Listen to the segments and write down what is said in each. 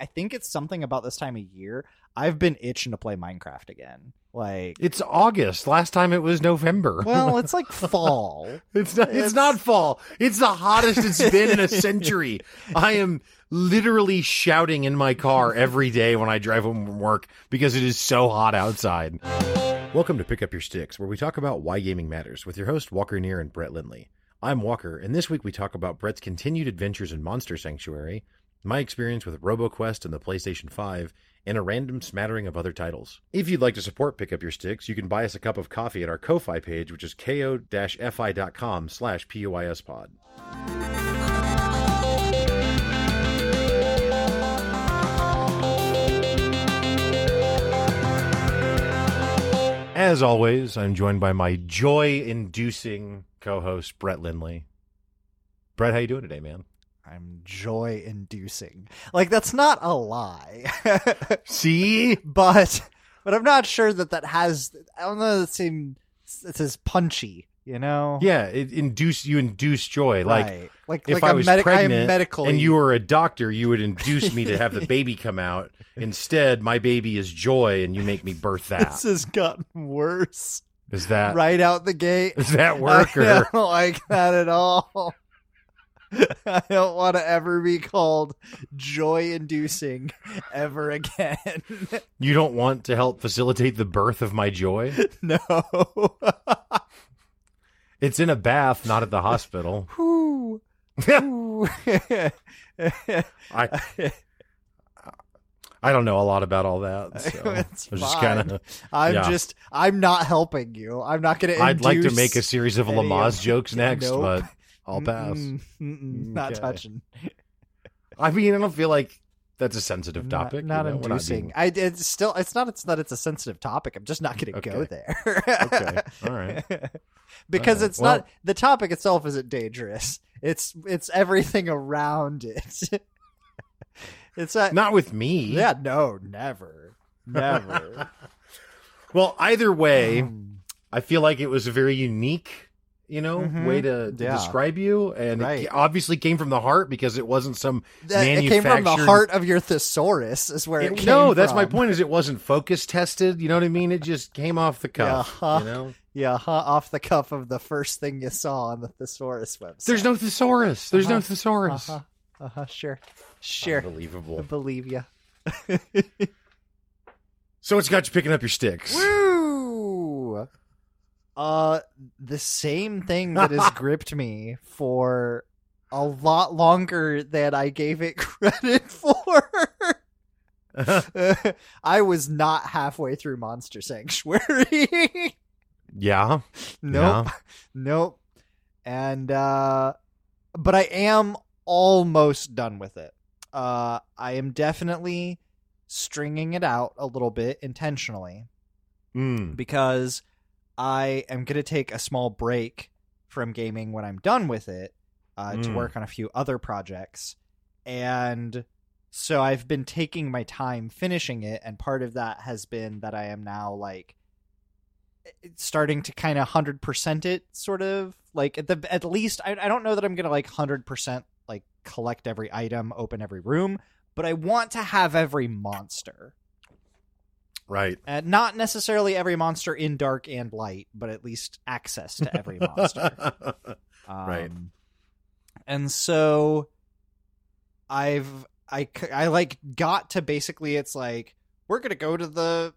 I think it's something about this time of year. I've been itching to play Minecraft again. Like It's August. Last time it was November. well, it's like fall. It's not. It's, It's- not fall. It's the hottest it's been in a century. I am literally shouting in my car every day when I drive home from work because it is so hot outside. Welcome to Pick Up Your Sticks, where we talk about why gaming matters with your host Walker Neer and Brett Lindley. I'm Walker, and this week we talk about Brett's continued adventures in Monster Sanctuary, my experience with RoboQuest and the PlayStation 5, and a random smattering of other titles. If you'd like to support Pick Up Your Sticks, you can buy us a cup of coffee at our Ko-Fi page, which is ko-fi.com slash POISpod. As always, I'm joined by my joy-inducing co-host, Brett Lindley. Brett, how you doing today, man? I'm joy inducing. Like that's not a lie. See? but but I'm not sure that that has I don't know that seem it's as punchy, you know? Yeah, it induce you induce joy. Like Right. like if like I I'm was medi- pregnant I'm medical and you were a doctor, you would induce me to have the baby come out. Instead, my baby is joy, and you make me birth that. this has gotten worse Is that right out the gate. Is that work? I Or don't like that at all. I don't want to ever be called joy inducing ever again. you don't want to help facilitate the birth of my joy? no. It's in a bath, not at the hospital. I I don't know a lot about all that. So I was just kind of. I'm Yeah. just I'm not helping you. I'm not going to I'd like to make a series of- Lamaze jokes next, Nope. but I'll pass. not Okay. touching. I mean, I don't feel like that's a sensitive topic. Not, you know? Inducing. being- I it's still it's not it's not it's a sensitive topic. I'm just not going to go there. Okay. All right. because All right. it's Well- not the topic itself isn't dangerous. It's it's everything around it. it's a, Not with me. yeah, no, never. Never. Well, either way, Mm. I feel like it was a very unique, you know, Mhm. way to, to Yeah. describe you, and Right. it obviously came from the heart because it wasn't some That- it came from the heart of your thesaurus is where it, It- came no, that's my point. Is it wasn't focus tested? You know what I mean? It just came off the cuff. Yeah, huh. You know, Yeah, huh, off the cuff of the first thing you saw on the thesaurus website. there's no thesaurus. There's no Uh-huh. thesaurus. Uh-huh. Uh-huh, sure. Sure. I Unbelievable. believe you. So what's got you picking up your sticks? Woo! Uh, the same thing that has gripped me for a lot longer than I gave it credit for. I was not halfway through Monster Sanctuary. yeah. nope. Yeah. Nope. And uh but I am almost done with it. Uh I am definitely stringing it out a little bit intentionally Mm. because I am going to take a small break from gaming when I'm done with it uh, to Mm. work on a few other projects. And so I've been taking my time finishing it. And part of that has been that I am now like starting to kind of 100% it sort of like at the at least I, I don't know that I'm going to like 100% like collect every item, open every room, but I want to have every monster. Right. And not necessarily every monster in dark and light, but at least access to every monster. Um, Right. And so I've I I like got to basically it's like we're going to go to the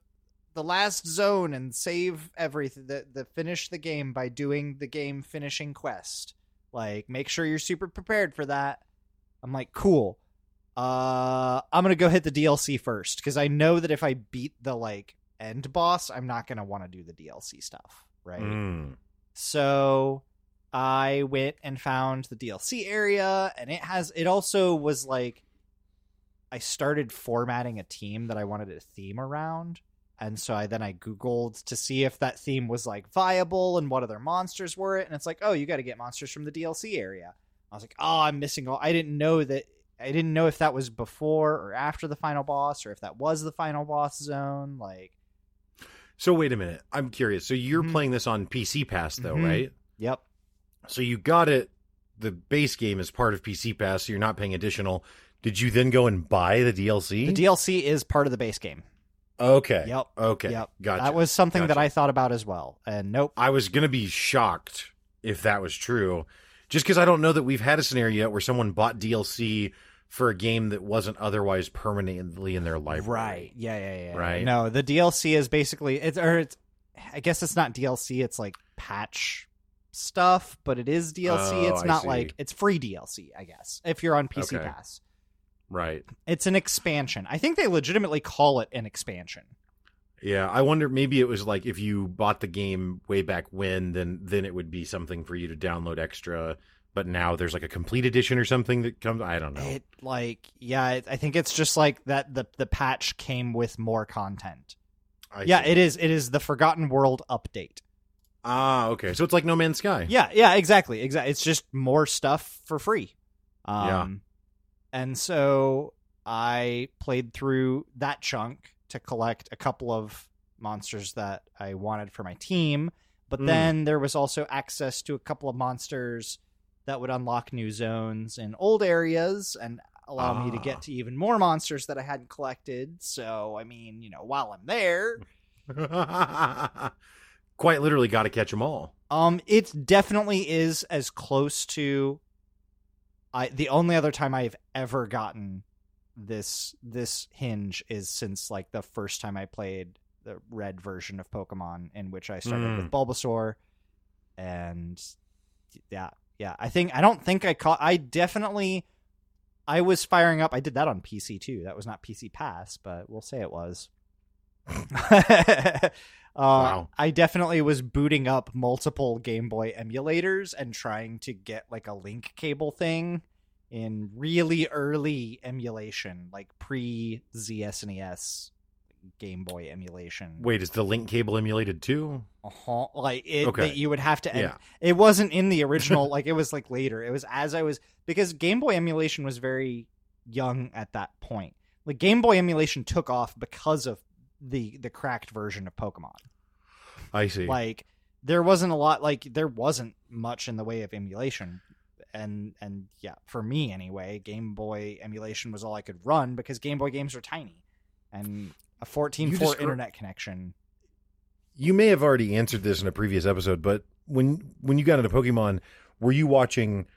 the last zone and save everything the, the finish the game by doing the game finishing quest. Like make sure you're super prepared for that. I'm like cool. Uh I'm going to go hit the DLC first cuz I know that if I beat the like end boss, I'm not going to want to do the DLC stuff, right? Mm. So I went and found the DLC area, and it has it also was like I started formatting a team that I wanted a theme around. And so I then I Googled to see if that theme was like viable and what other monsters were it. And it's like, oh, you got to get monsters from the DLC area. I was like, oh, I'm missing all. I didn't know that. I didn't know if that was before or after the final boss, or if that was the final boss zone. Like, So wait a minute. I'm curious. So you're Mhm. playing this on PC Pass though, Mhm. right? yep, So you got it. The base game is part of PC Pass, so you're not paying additional. Did you then go and buy the DLC? The DLC is part of the base game. okay. Yep. Okay. Yep. Gotcha. That was something that I thought about as well. And nope. I was going to be shocked if that was true, just because I don't know that we've had a scenario yet where someone bought DLC for a game that wasn't otherwise permanently in their library. Right. Yeah, yeah, yeah. Right. No, the DLC is basically it's or it's I guess it's not DLC, it's like patch stuff, but it is DLC. Oh, it's not like it's free DLC, I guess, if you're on PC Okay. Pass. Right. It's an expansion. I think they legitimately call it an expansion. Yeah. I wonder maybe it was like if you bought the game way back when, then then it would be something for you to download extra. But now there's like a complete edition or something that comes. I don't know. It like yeah, it, I think it's just like that the the patch came with more content. I yeah, see. it is it is the Forgotten World update. Ah, okay. So it's like No Man's Sky. Yeah, yeah, exactly. Exactly. It's just more stuff for free. Um Yeah. and so I played through that chunk to collect a couple of monsters that I wanted for my team, but Mm. then there was also access to a couple of monsters that would unlock new zones in old areas and allow me to Ah. get to even more monsters that I hadn't collected. So, I mean, you know, while I'm there, Quite literally, got to catch them all. Um, it definitely is as close to. I the only other time I've ever gotten this this hinge is since like the first time I played the red version of Pokemon, in which I started Mm. with Bulbasaur, and yeah, yeah. I think I don't think I caught. I definitely. I was firing up. I did that on PC too. That was not PC Pass, but we'll say it was. uh, Wow. I definitely was booting up multiple Game Boy emulators and trying to get like a link cable thing in really early emulation, like pre ZSNES Game Boy emulation. Wait, is the link cable emulated too? Uh-huh. Like it Okay. that you would have to Yeah. it wasn't in the original like it was like later. It was as I was because Game Boy emulation was very young at that point. Like Game Boy emulation took off because of the the cracked version of Pokemon. I see. Like there wasn't a lot like there wasn't much in the way of emulation. And and yeah, for me anyway, Game Boy emulation was all I could run because Game Boy games are tiny. And a 14.4 You descri- internet connection. you may have already answered this in a previous episode, but when when you got into Pokemon, were you watching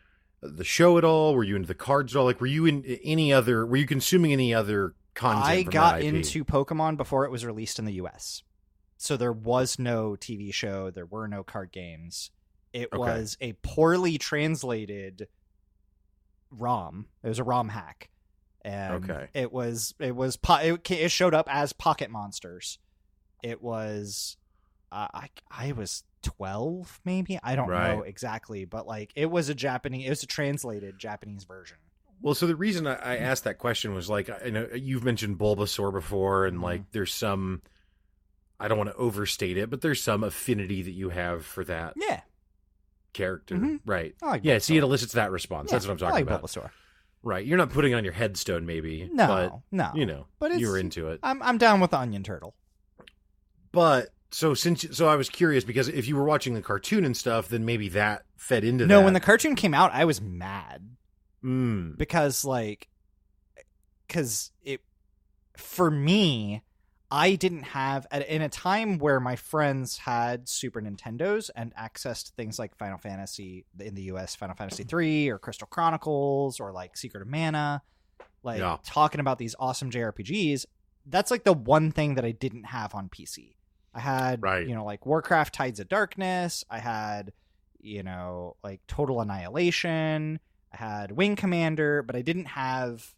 the show at all? Were you into the cards at all? Like, were you in any other? Were you consuming any other content? I got into Pokemon before it was released in the US. So there was no TV show, there were no card games. It Okay. was a poorly translated ROM. It was a ROM hack. And Okay. it was it was po- it, it showed up as Pocket Monsters. It was uh, I I was 12 maybe. I don't know exactly, but like it was a Japanese it was a translated Japanese version. Well, so the reason I, I asked that question was like, I know you've mentioned Bulbasaur before, and Mhm. like, there's some. I don't want to overstate it, but there's some affinity that you have for that Yeah. character, Mhm. right? Like Yeah, see, it elicits that response. That's what I'm I talking like about. Bulbasaur. Right. You're not putting it on your headstone, maybe. No, But, no. you know, But you it's- were into it. I'm I'm down with the onion turtle. But so since so I was curious because if you were watching the cartoon and stuff, then maybe that fed into that. No, that. when the cartoon came out, I was mad Mm, because like cuz it for me I didn't have at, in a time where my friends had Super Nintendos and access to things like Final Fantasy in the US, Final Fantasy mm-hmm. 3 or Crystal Chronicles or like Secret of Mana, like Yeah. talking about these awesome JRPGs, that's like the one thing that I didn't have on PC. I had, Right. you know, like Warcraft Tides of Darkness. I had, you know, like Total Annihilation. I had Wing Commander, but I didn't have.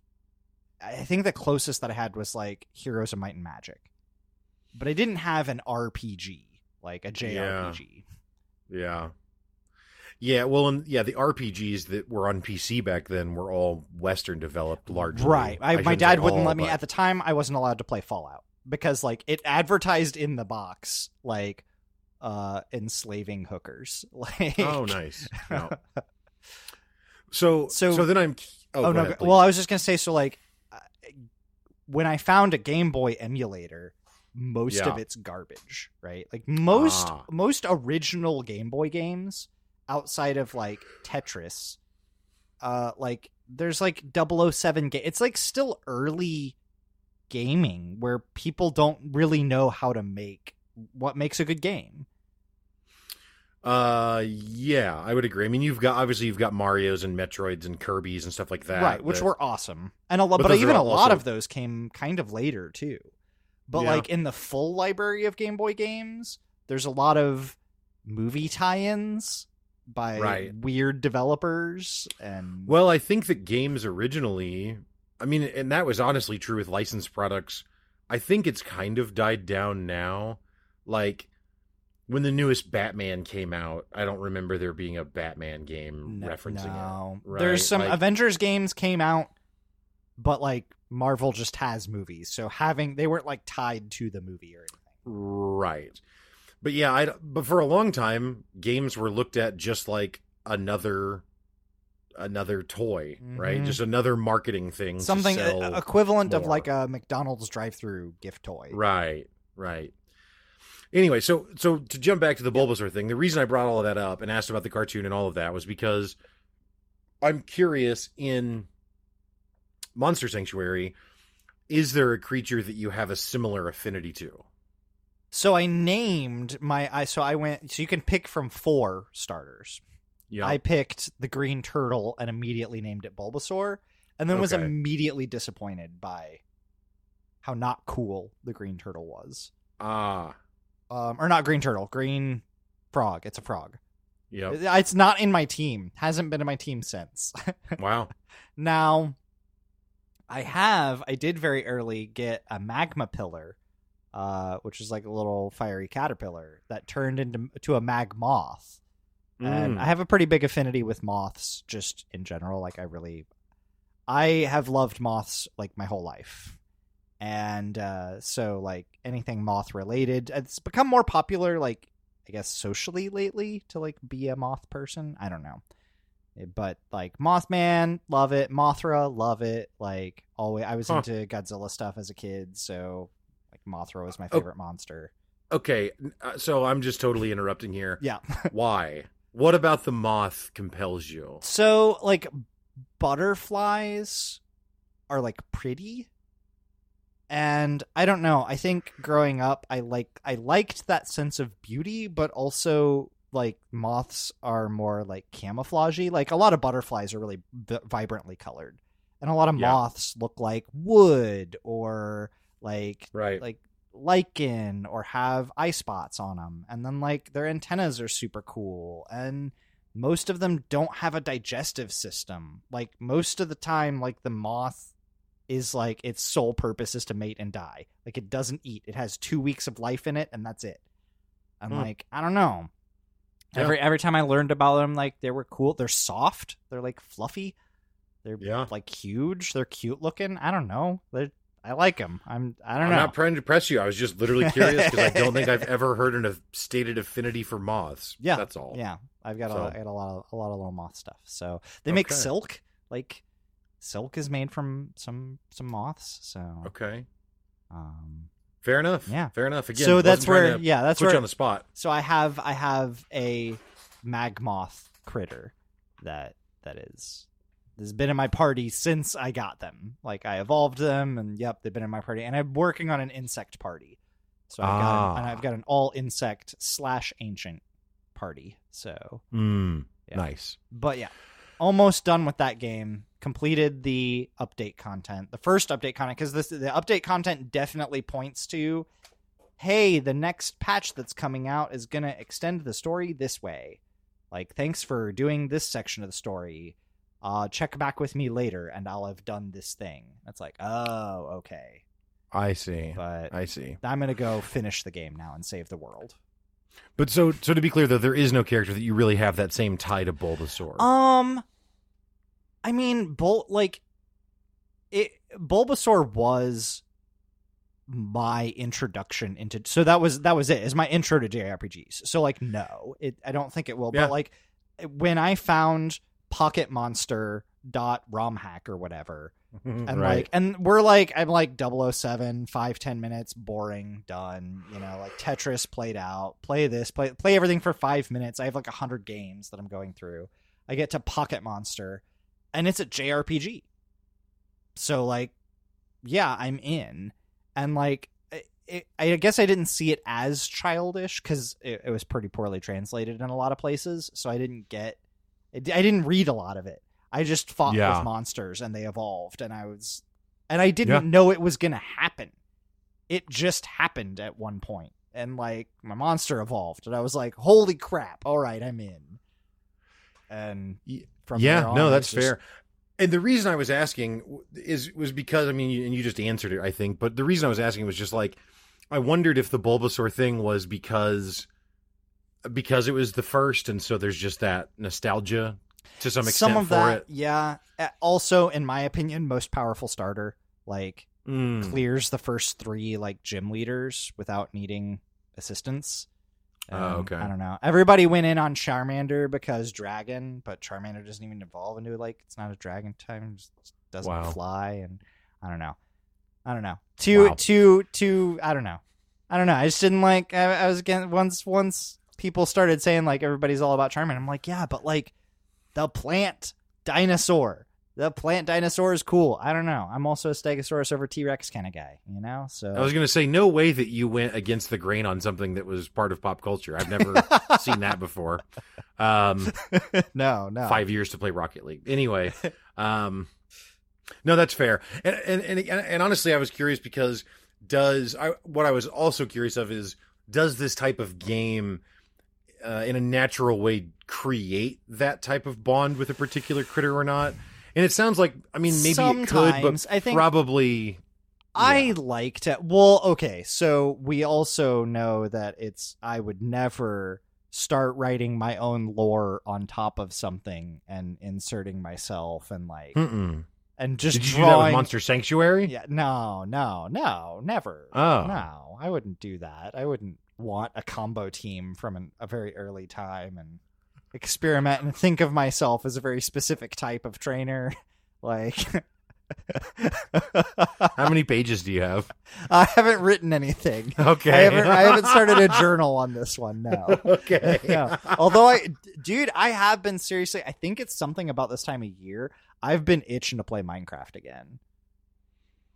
I think the closest that I had was like Heroes of Might and Magic, but I didn't have an RPG like a JRPG. yeah. Yeah, well, and yeah, the RPGs that were on PC back then were all Western developed, largely. Right. I, my dad wouldn't all, let me but- at the time. I wasn't allowed to play Fallout because like it advertised in the box like uh enslaving hookers. Like Oh, nice. No. So, so, So- then I'm. Oh, Oh, no. ahead, well. I was just gonna say so like when I found a Game Boy emulator, most Yeah. of it's garbage, right? Like most Ah. most original Game Boy games outside of like Tetris, uh, like there's like 007 ga- it's like still early gaming where people don't really know how to make what makes a good game. Uh, yeah, I would agree. I mean, you've got obviously you've got Mario's and Metroids and Kirby's and stuff like that, right, which that- were awesome. And a lot But but, even a lot also- of those came kind of later too. But Yeah. like in the full library of Game Boy games, there's a lot of movie tie-ins by Right. weird developers and Well, I think that games originally, I mean, and that was honestly true with licensed products. I think it's kind of died down now. Like when the newest Batman came out, I don't remember there being a Batman game No- referencing no. it. Right? There's some Like- Avengers games came out, but like Marvel just has movies, so having they weren't like tied to the movie or anything. Right. But yeah, I but for a long time games were looked at just like another another toy, right? Mhm. Just another marketing thing. Something uh, equivalent of like a McDonald's drive-through gift toy. Right, right. Anyway, so so to jump back to the Bulbasaur thing, the reason I brought all of that up and asked about the cartoon and all of that was because I'm curious in Monster Sanctuary, is there a creature that you have a similar affinity to? So I named my I so I went so you can pick from four starters. Yeah. I picked the green turtle and immediately named it Bulbasaur, and then was immediately disappointed by how not cool the green turtle was. ah. Um, or not green turtle, green frog. It's a frog. Yeah, It's not in my team. Hasn't been in my team since. Wow. now, I have. I did very early get a magma pillar, uh, which is like a little fiery caterpillar that turned into to a mag moth. And Mm. I have a pretty big affinity with moths, just in general. Like I really, I have loved moths like my whole life, and uh, so like anything moth related, it's become more popular. Like I guess socially lately to like be a moth person. I don't know, Eh, but like Mothman, love it. Mothra, love it. Like always, I was Huh. into Godzilla stuff as a kid, so like Mothra was my Oh. favorite monster. Okay, uh, so I'm just totally interrupting here. Yeah. Why? What about the moth compels you? So like butterflies are like pretty. And I don't know. I think growing up I like I liked that sense of beauty, but also like moths are more like camouflagey. Like a lot of butterflies are really v- vibrantly colored. And a lot of Yeah. moths look like wood or like Right. like lichen or have eye spots on them and then like their antennas are super cool and most of them don't have a digestive system like most of the time like the moth is like its sole purpose is to mate and die like it doesn't eat it has two weeks of life in it and that's it i'm Hmm. like i don't know Yeah. every every time i learned about them like they were cool they're soft they're like fluffy they're Yeah. like huge they're cute looking i don't know they're I like them. I'm. I don't I'm know. not trying to press you. I was just literally curious because I don't think I've ever heard an stated affinity for moths. Yeah, that's all. Yeah, I've got So- a, I got a lot of a lot of little moth stuff. So they make Okay. silk. Like silk is made from some some moths. So Okay. um, Fair enough. Yeah. Fair enough. Again, so that's where yeah, that's put you where. on the spot. So I have I have a magmoth critter that that is has been in my party since I got them. Like I evolved them, and yep, they've been in my party. And I'm working on an insect party. So I've got Ah. an, and I've got an all insect slash ancient party. So Mm, Yeah. Nice. but yeah, almost done with that game. Completed the update content, the first update content, because this the update content definitely points to, hey, the next patch that's coming out is gonna extend the story this way. Like, thanks for doing this section of the story. Uh, check back with me later, and I'll have done this thing. It's like, oh, okay, I see. but I see. I'm gonna go finish the game now and save the world. But so so to be clear though, there is no character that you really have that same tie to Bulbasaur. Um, I mean, Bul like it. Bulbasaur was my introduction into. So that was that was it. Is my intro to JRPGs. So like, no, it. I don't think it will. Yeah. But like, when I found Pocket Monster dot rom hack or whatever and right. like and we're like i'm like 007 5 10 minutes boring done you know like tetris played out play this play play everything for five minutes i have like 100 games that i'm going through i get to pocket monster and it's a JRPG. So like, yeah, I'm in, and like, it, I guess I didn't see it as childish because it, it, was pretty poorly translated in a lot of places. So I didn't get, I didn't read a lot of it. I just fought Yeah. with monsters and they evolved, and I was, and I didn't Yeah. know it was gonna happen. It just happened at one point, and like my monster evolved, and I was like, "Holy crap! All right, I'm in." And from yeah, there on, no, that's just- fair. And the reason I was asking is was because I mean, you- and you just answered it, I think. But the reason I was asking was just like, I wondered if the Bulbasaur thing was because because it was the first, and so there's just that nostalgia to some extent Some of that, it. yeah. Also, in my opinion, most powerful starter. Like Mm. clears the first three like gym leaders without needing assistance. Oh, Um, okay. I don't know. Everybody went in on Charmander because dragon, but Charmander doesn't even evolve into like it's not a dragon type. it just doesn't Wow. fly, and I don't know. I don't know. Too Wow. too too. I don't know. I don't know. I just didn't like. I, I was again once once people started saying like everybody's all about Charmander. I'm like, yeah, but like the plant dinosaur. The plant dinosaur is cool. I don't know. I'm also a Stegosaurus over T Rex kind of guy, you know. So I was going to say, no way that you went against the grain on something that was part of pop culture. I've never seen that before. Um, no, no. five years to play Rocket League. Anyway, um, no, that's fair. And, and and and honestly, I was curious because does I what I was also curious of is does this type of game uh, in a natural way create that type of bond with a particular critter or not? And it sounds like I mean maybe it could, but I think- probably I Yeah. like to. Well, okay. So we also know that it's. I would never start writing my own lore on top of something and inserting myself and like Mm-mm. and just Did you do that with drawing. Monster Sanctuary? Yeah, no, no, no, never. Oh. No, I wouldn't do that. I wouldn't want a combo team from an, a very early time and experiment and think of myself as a very specific type of trainer. Like, How many pages do you have? I haven't written anything. Okay. I haven't. I haven't started a journal on this one. No. okay. Yeah. Although I, dude, I have been seriously. I think it's something about this time of year. I've been itching to play Minecraft again.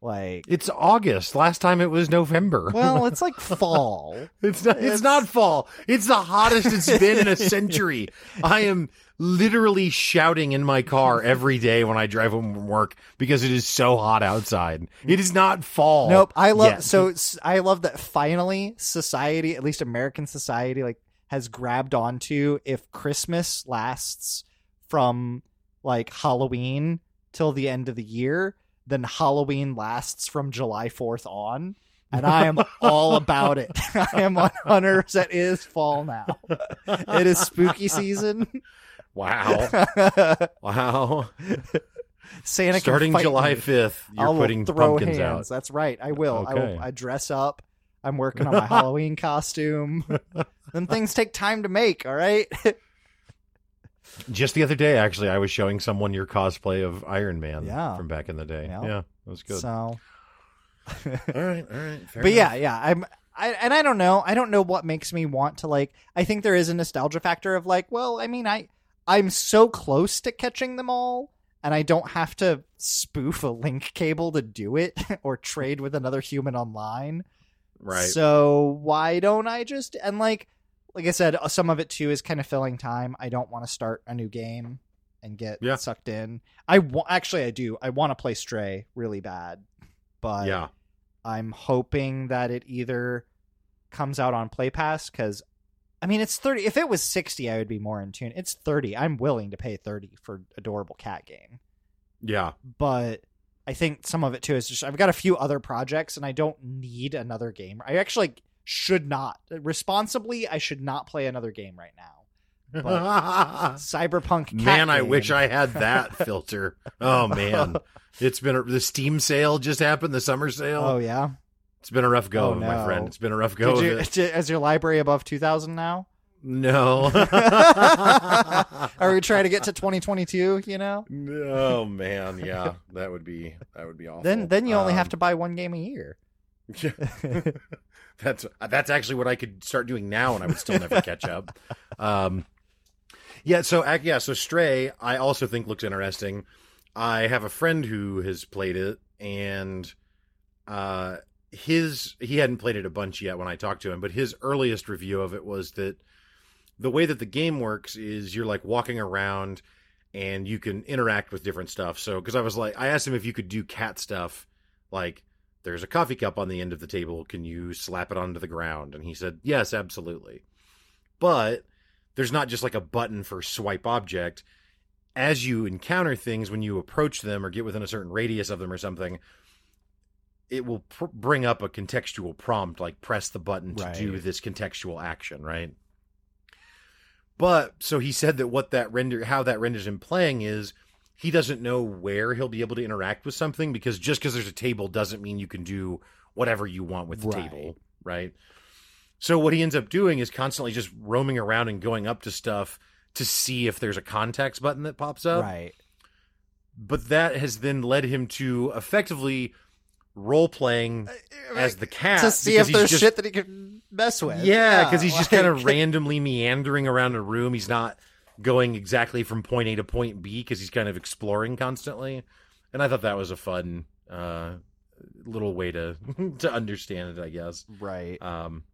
Like, It's August. Last time it was November. well, it's like fall. It's not. It's, It's- not fall. It's the hottest it's been in a century. I am literally shouting in my car every day when I drive home from work because it is so hot outside. It is not fall. Nope. I love yet. so I love that finally society, at least American society, like has grabbed onto if Christmas lasts from like Halloween till the end of the year, then Halloween lasts from July 4th on. And I am all about it. I am 100% it is fall now. It is spooky season. Wow. Wow. Santa Starting July me. fifth, you're I'll putting throw pumpkins hands. out. That's right. I will. I will. I dress up. I'm working on my Halloween costume. Them things take time to make. All right. Just the other day, actually, I was showing someone your cosplay of Iron Man Yeah. from back in the day. Yeah. Yeah, that was good. So, all right, all right. but yeah, yeah. I'm. I, and I don't know. I don't know what makes me want to like. I think there is a nostalgia factor of like. Well, I mean, I I'm so close to catching them all, and I don't have to spoof a link cable to do it or trade with another human online. right. So why don't I just and like like I said, uh, some of it too is kind of filling time. I don't want to start a new game and get Yeah. sucked in. I actually I do. I want to play Stray really bad, but yeah. I'm hoping that it either comes out on Play Pass because. I mean, it's 30. If it was 60, I would be more in tune. It's 30. I'm willing to pay 30 for adorable cat game Yeah. but I think some of it too is just I've got a few other projects and I don't need another game. I actually should not responsibly. I should not play another game right now. Cyberpunk. Man, I wish I had that filter. Oh man, it's been a, the Steam sale just happened. The summer sale. Oh yeah. It's been a rough go, Oh, my friend. It's been a rough go. You, of did- is your library above 2000 now? No. Are we trying to get to 2022? You know. oh man, yeah, that would be that would be awful. Then then you only Um, have to buy one game a year. that's that's actually what I could start doing now, and I would still never catch up. Um, yeah. So yeah. So Stray, I also think looks interesting. I have a friend who has played it, and uh, his he hadn't played it a bunch yet when I talked to him, but his earliest review of it was that the way that the game works is you're like walking around and you can interact with different stuff. So, because I was like, I asked him if you could do cat stuff, like there's a coffee cup on the end of the table. Can you slap it onto the ground? And he said, yes, absolutely. But there's not just like a button for swipe object. As you encounter things, when you approach them or get within a certain radius of them or something, it will pr- bring up a contextual prompt like press the button to do this contextual action, right? But so he said that what that render how that renders him playing is he doesn't know where he'll be able to interact with something because just because there's a table doesn't mean you can do whatever you want with the Right. table, right? So what he ends up doing is constantly just roaming around and going up to stuff to see if there's a context button that pops up right. but that has then led him to effectively role playing uh, uh, as the cat to see if there's just- shit that he can mess with. Yeah, because he's just kind of randomly meandering around a room. He's not going exactly from point A to point B because he's kind of exploring constantly. And I thought that was a fun uh, little way to to understand it, I guess. right. Um,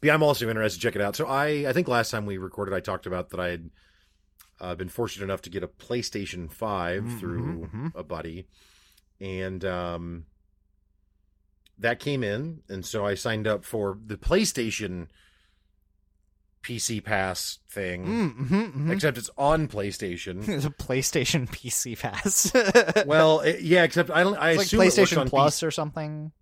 but yeah, I'm also interested to check it out. So I, I think last time we recorded, I talked about that I had uh, been fortunate enough to get a PlayStation 5 Mhm, through mhm. a buddy, and um, that came in, and so I signed up for the PlayStation PC Pass thing. Mm-hmm, Except it's on PlayStation. It's a PlayStation PC Pass. well, it- yeah. Except I don't. I it's assume works PlayStation on Plus or something.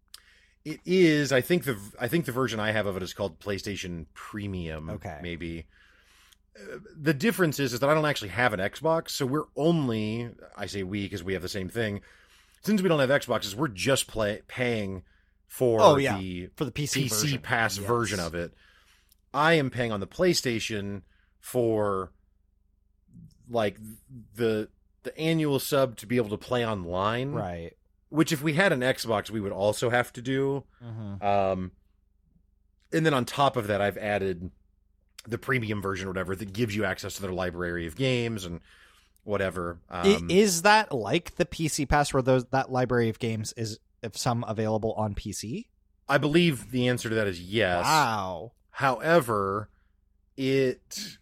It is. I think the I think the version I have of it is called PlayStation Premium. Okay. maybe. Uh, The difference is, is that I don't actually have an Xbox, so we're only I say we because we have the same thing. Since we don't have Xboxes, we're just play, paying for Oh, yeah. the For the PC, PC version. Pass Yes. version of it. I am paying on the PlayStation for like the the annual sub to be able to play online Right. which if we had an Xbox we would also have to do. Mhm. Um, and then on top of that, I've added the premium version or whatever that gives you access to their library of games and whatever. Um, is that like the PC Pass, where those that library of games is if some available on PC? I believe the answer to that is yes. Wow. However, it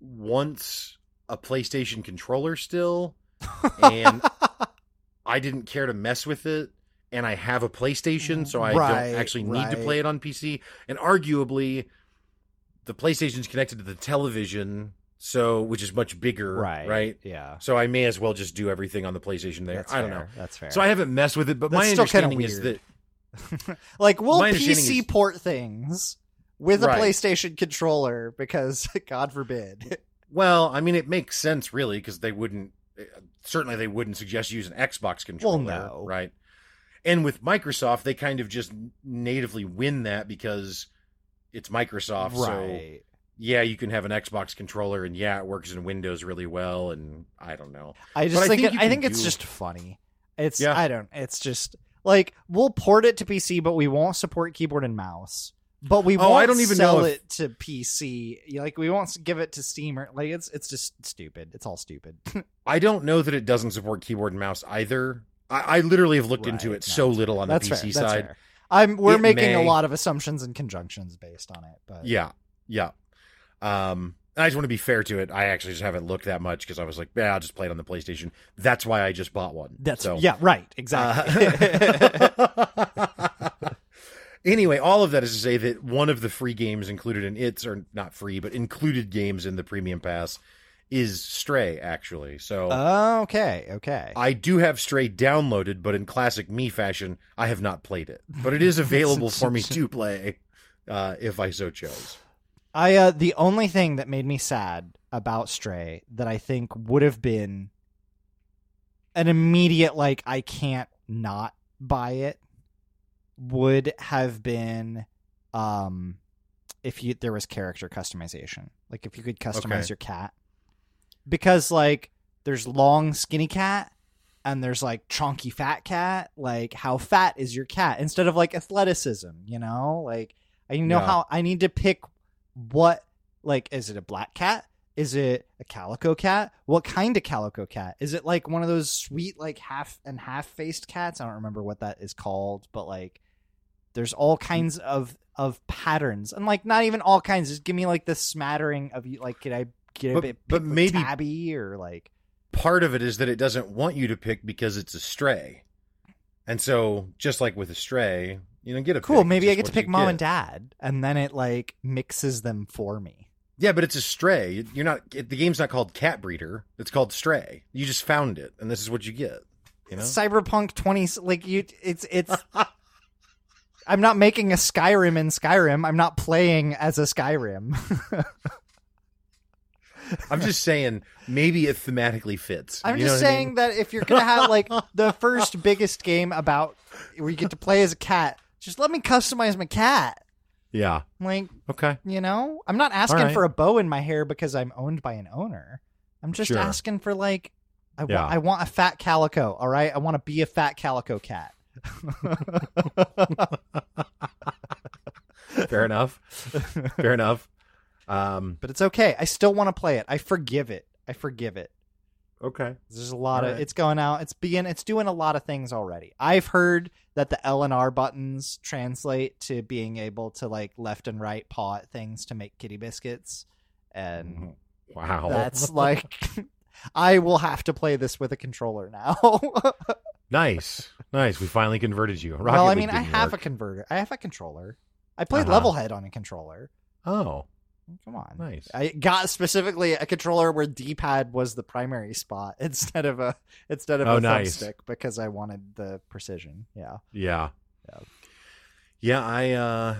wants a PlayStation controller still, and I didn't care to mess with it. And I have a PlayStation, so I Right, don't actually need to play it on PC. And arguably, the PlayStation's connected to the television, so which is much bigger, right. Right. Yeah. So I may as well just do everything on the PlayStation there. That's I don't fair. know. That's fair. So I haven't messed with it, but That's my understanding is that like we'll PC is- port things with a Right. PlayStation controller because God forbid. Well, I mean, it makes sense, really, because they wouldn't. uh, Certainly, they wouldn't suggest you use an Xbox controller, no. right? And with Microsoft, they kind of just natively win that because it's Microsoft. So right. yeah, you can have an Xbox controller, and yeah, it works in Windows really well. And I don't know. I just I think, think it, I think it's do- just funny. It's Yeah. I don't. It's just like we'll port it to PC, but we won't support keyboard and mouse. But we Oh, won't I don't even sell know if- it to PC. Like we won't give it to Steam or like it's it's just stupid. It's all stupid. I don't know that it doesn't support keyboard and mouse either. I, I literally have looked into it No, so little on the PC fair. Side. fair. I'm we're It making a lot of assumptions and conjunctions based on it, but Yeah, yeah. Um, I just want to be fair to it. I actually just haven't looked that much because I was like, yeah, I'll just play it on the PlayStation. That's why I just bought one. that's so. yeah, right, exactly. Uh, anyway, all of that is to say that one of the free games included in its, or not free, but included games in the Premium Pass is Stray, actually. So okay, okay. I do have Stray downloaded, but in classic me fashion, I have not played it. But it is available for me to play uh, if I so chose. I uh the only thing that made me sad about Stray that I think would have been an immediate like I can't not buy it would have been um if you there was character customization. Like if you could customize Okay. your cat. Because like there's long skinny cat and there's like chunky fat cat. Like how fat is your cat instead of like athleticism, you know? Like I know Yeah. how I need to pick what like is it a black cat? Is it a calico cat? What kind of calico cat? Is it like one of those sweet like half and half faced cats? I don't remember what that is called, but like there's all hmm. kinds of of patterns and like not even all kinds. Just give me like the smattering of you. Like, could I get a But- bit? but maybe- tabby or like Part of it is that it doesn't want you to pick because it's a stray. And so, just like with a stray, you know, get a cool. pick, Maybe I get to pick mom get. and dad, and then it like mixes them for me. Yeah, but it's a stray. You're not. It, the game's not called Cat Breeder. It's called Stray. You just found it, and this is what you get. You know. Cyberpunk twenty like you. It's it's. I'm not making a Skyrim in Skyrim. I'm not playing as a Skyrim. I'm just saying, maybe it thematically fits. I'm You know just what I saying mean? that if you're gonna have like the first biggest game about where you get to play as a cat, just let me customize my cat. Yeah. Like Okay. you know, I'm not asking right. for a bow in my hair because I'm owned by an owner. I'm just Sure. asking for like, I Yeah. I want a fat calico. All right, I want to be a fat calico cat. Fair enough. Fair enough. Um. but it's okay. I still want to play it. I forgive it. I forgive it. Okay. There's a lot All of right. it's going out. It's being it's doing a lot of things already. I've heard that the L and R buttons translate to being able to like left and right paw at things to make kitty biscuits, and Wow. that's like I will have to play this with a controller now. nice. Nice. We finally converted you. Rocket well, I mean, I have work. a converter. I have a controller. I played Uh-huh. Levelhead on a controller. Oh, Come on. nice. I got specifically a controller where D-pad was the primary spot instead of a instead of Oh, a nice. thumbstick because I wanted the precision. Yeah. Yeah. Yeah. Yeah, I uh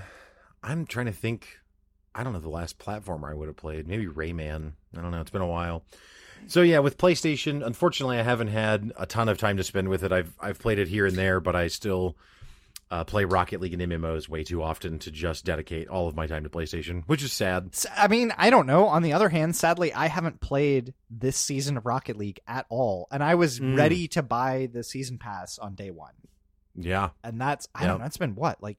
I'm trying to think I don't know the last platformer I would have played. Maybe Rayman. I don't know. It's been a while. So yeah, with PlayStation, unfortunately I haven't had a ton of time to spend with it. I've I've played it here and there, but I still uh, play Rocket League and MMOs way too often to just dedicate all of my time to PlayStation, which is sad. I mean, I don't know. On the other hand, sadly, I haven't played this season of Rocket League at all, and I was Mm. ready to buy the season pass on day one, Yeah. and that's I don't know. It's been what like.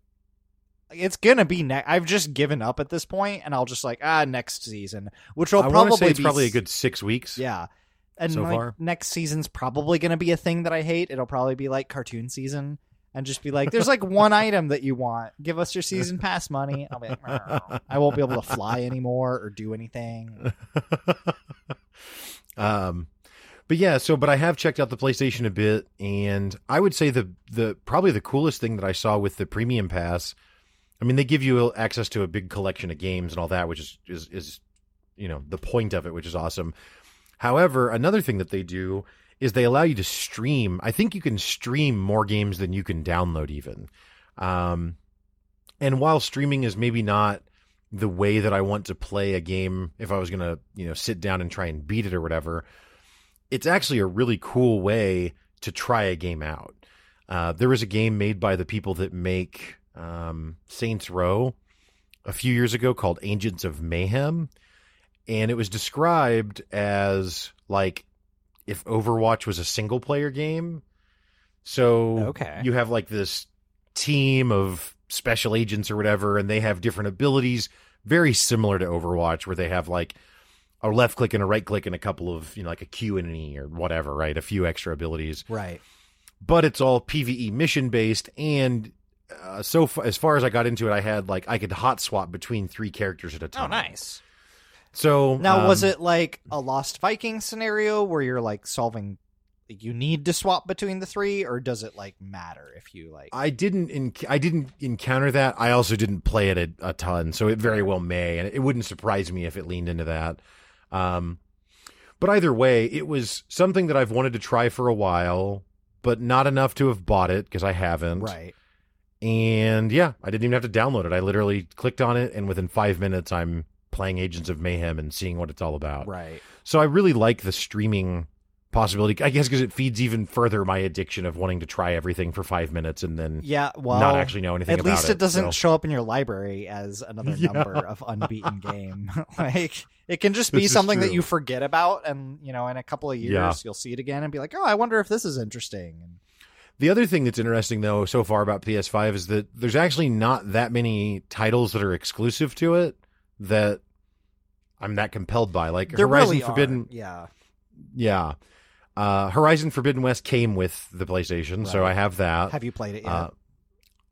It's gonna be next. I've just given up at this point, and I'll just like ah next season, which will I probably say it's be probably a good 6 weeks. Yeah. And so like, far. next season's probably going to be a thing that I hate. It'll probably be like cartoon season and just be like, there's like one item that you want. Give us your season pass money. I'll be like. I won't be able to fly anymore or do anything. um but yeah so but i have checked out the playstation a bit and i would say the the probably the coolest thing that i saw with the premium pass i mean they give you access to a big collection of games and all that which is is is you know the point of it which is awesome. However another thing that they do is they allow you to stream. I think you can stream more games than you can download even. Um and while streaming is maybe not the way that I want to play a game if I was going to, you know, sit down and try and beat it or whatever, it's actually a really cool way to try a game out. Uh, a game made by the people that make um, Saints Row a few years ago called Agents of Mayhem, and it was described as like if Overwatch was a single player game. So Okay. you have like this team of special agents or whatever, and they have different abilities, very similar to Overwatch, where they have like a left click and a right click and a couple of you know like a Q and an E or whatever, right? A few extra abilities, Right. but it's all PVE mission based. And uh, so fa- as far as I got into it, I had like I could hot swap between three characters at a time. Oh, nice. So Now, was um, it like a Lost Viking scenario where you're like solving, you need to swap between the three, or does it like matter if you like? I didn't in, I didn't encounter that. I also didn't play it a, a ton, so it very well may, and it wouldn't surprise me if it leaned into that. Um, but either way, it was something that I've wanted to try for a while, but not enough to have bought it because I haven't. right. And yeah, I didn't even have to download it. I literally clicked on it, and within five minutes, I'm playing Agents of Mayhem and seeing what it's all about. Right. So I really like the streaming possibility. I guess because it feeds even further my addiction of wanting to try everything for five minutes and then Yeah. Well, not actually know anything At least it, doesn't so. show up in your library as another Yeah. number of unbeaten game. like it can just be This something that you forget about, and you know, in a couple of years, Yeah. you'll see it again and be like, "Oh, I wonder if this is interesting." And The other thing that's interesting though so far about PS5 is that there's actually not that many titles that are exclusive to it that I'm that compelled by. Like There Horizon really Forbidden. Yeah. yeah. Uh, Horizon Forbidden West came with the PlayStation, so I have that. Have you played it yet? Uh,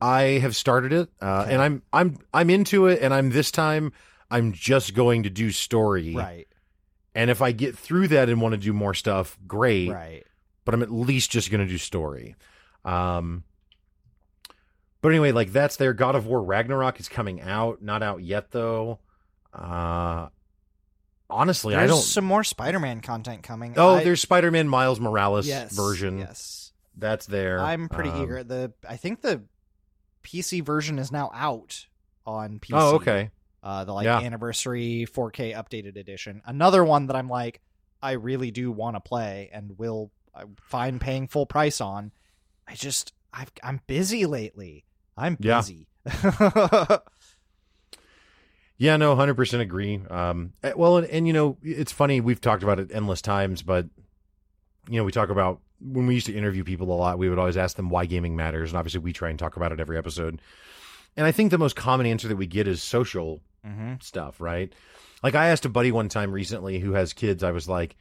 I have started it, uh, Okay. and I'm I'm I'm into it, and I'm this time I'm just going to do story, right. and if I get through that and want to do more stuff, great. Right. But I'm at least just going to do story. Um, but anyway, like that's there. God of War Ragnarok is coming out, not out yet though. Uh, honestly, There's I don't. some more Spider-Man content coming. oh, I- there's Spider-Man Miles Morales yes, version Yes. that's there. I'm pretty Um, eager. The I think the PC version is now out on PC. Oh, okay. Uh, the like Yeah. anniversary 4K updated edition. Another one that I'm like, I really do want to play and will uh, find paying full price on. I just I've, I'm busy lately. I'm busy. Yeah, no, hundred percent agree. Um, eh, well, and, and you know, it's funny we've talked about it endless times, but you know, we talk about when we used to interview people a lot. We would always ask them why gaming matters, and obviously, we try and talk about it every episode. And I think the most common answer that we get is social mm-hmm. stuff, right? Like I asked a buddy one time recently who has kids. I was like,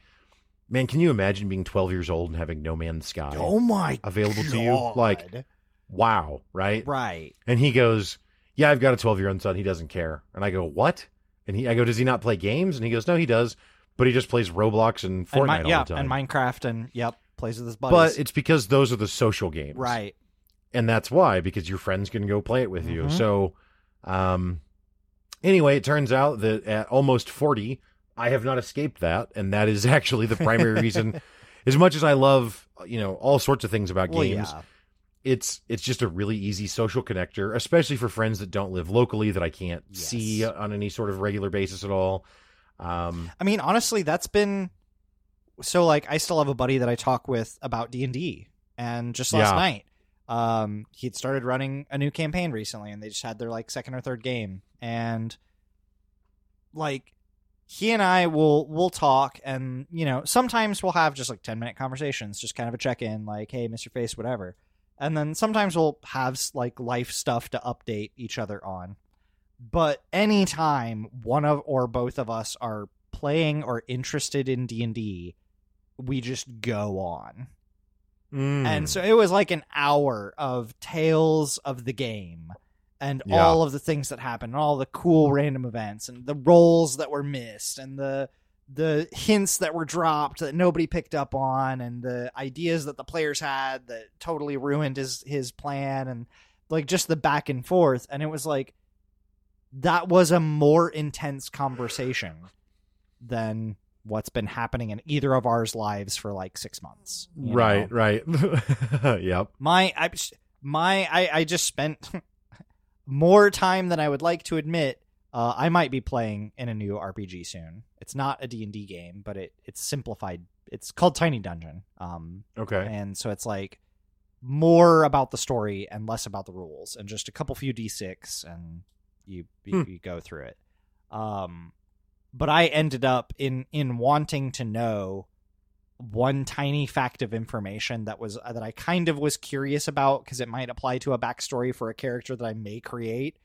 "Man, can you imagine being twelve years old and having No Man's Sky Oh my available to you? Like, wow, right?" right. And he goes, "Yeah, I've got a 12-year-old son. He doesn't care." And I go, "What?" And he I go, "Does he not play games?" And he goes, "No, he does, but he just plays Roblox and Fortnite and Mi- all yeah, the time." and Minecraft and yep, plays with his buddies. but it's because those are the social games. right. And that's why because your friends can go play it with you. Mhm. So um anyway, it turns out that at almost 40, I have not escaped that, and that is actually the primary reason as much as I love, you know, all sorts of things about Well, games yeah. it's it's just a really easy social connector, especially for friends that don't live locally that I can't Yes. see on any sort of regular basis at all. Um, I mean, honestly, that's been so. Like, I still have a buddy that I talk with about D and D, and just last Yeah. night, um, he'd started running a new campaign recently, and they just had their like second or third game, and like he and I will will talk, and you know, sometimes we'll have just like ten minute conversations, just kind of a check in, like, hey, Mister Face, whatever, and then sometimes we'll have like life stuff to update each other on. But anytime one of or both of us are playing or interested in D&D we just go on. Mm, and so it was like an hour of tales of the game and Yeah. all of the things that happened and all the cool random events and the rolls that were missed and the the hints that were dropped that nobody picked up on and the ideas that the players had that totally ruined his his plan and like just the back and forth and it was like that was a more intense conversation than what's been happening in either of ours lives for like 6 months you know? right, right, yep. my I, my I, I just spent more time than I would like to admit. Uh, I might be playing in a new RPG soon. It's not a D and D game, but it it's simplified. It's called Tiny Dungeon. Um, Okay, and so it's like more about the story and less about the rules, and just a couple few D six, and you you, Hmm. you go through it. Um, but I ended up in in wanting to know one tiny fact of information that was that I kind of was curious about because it might apply to a backstory for a character that I may create.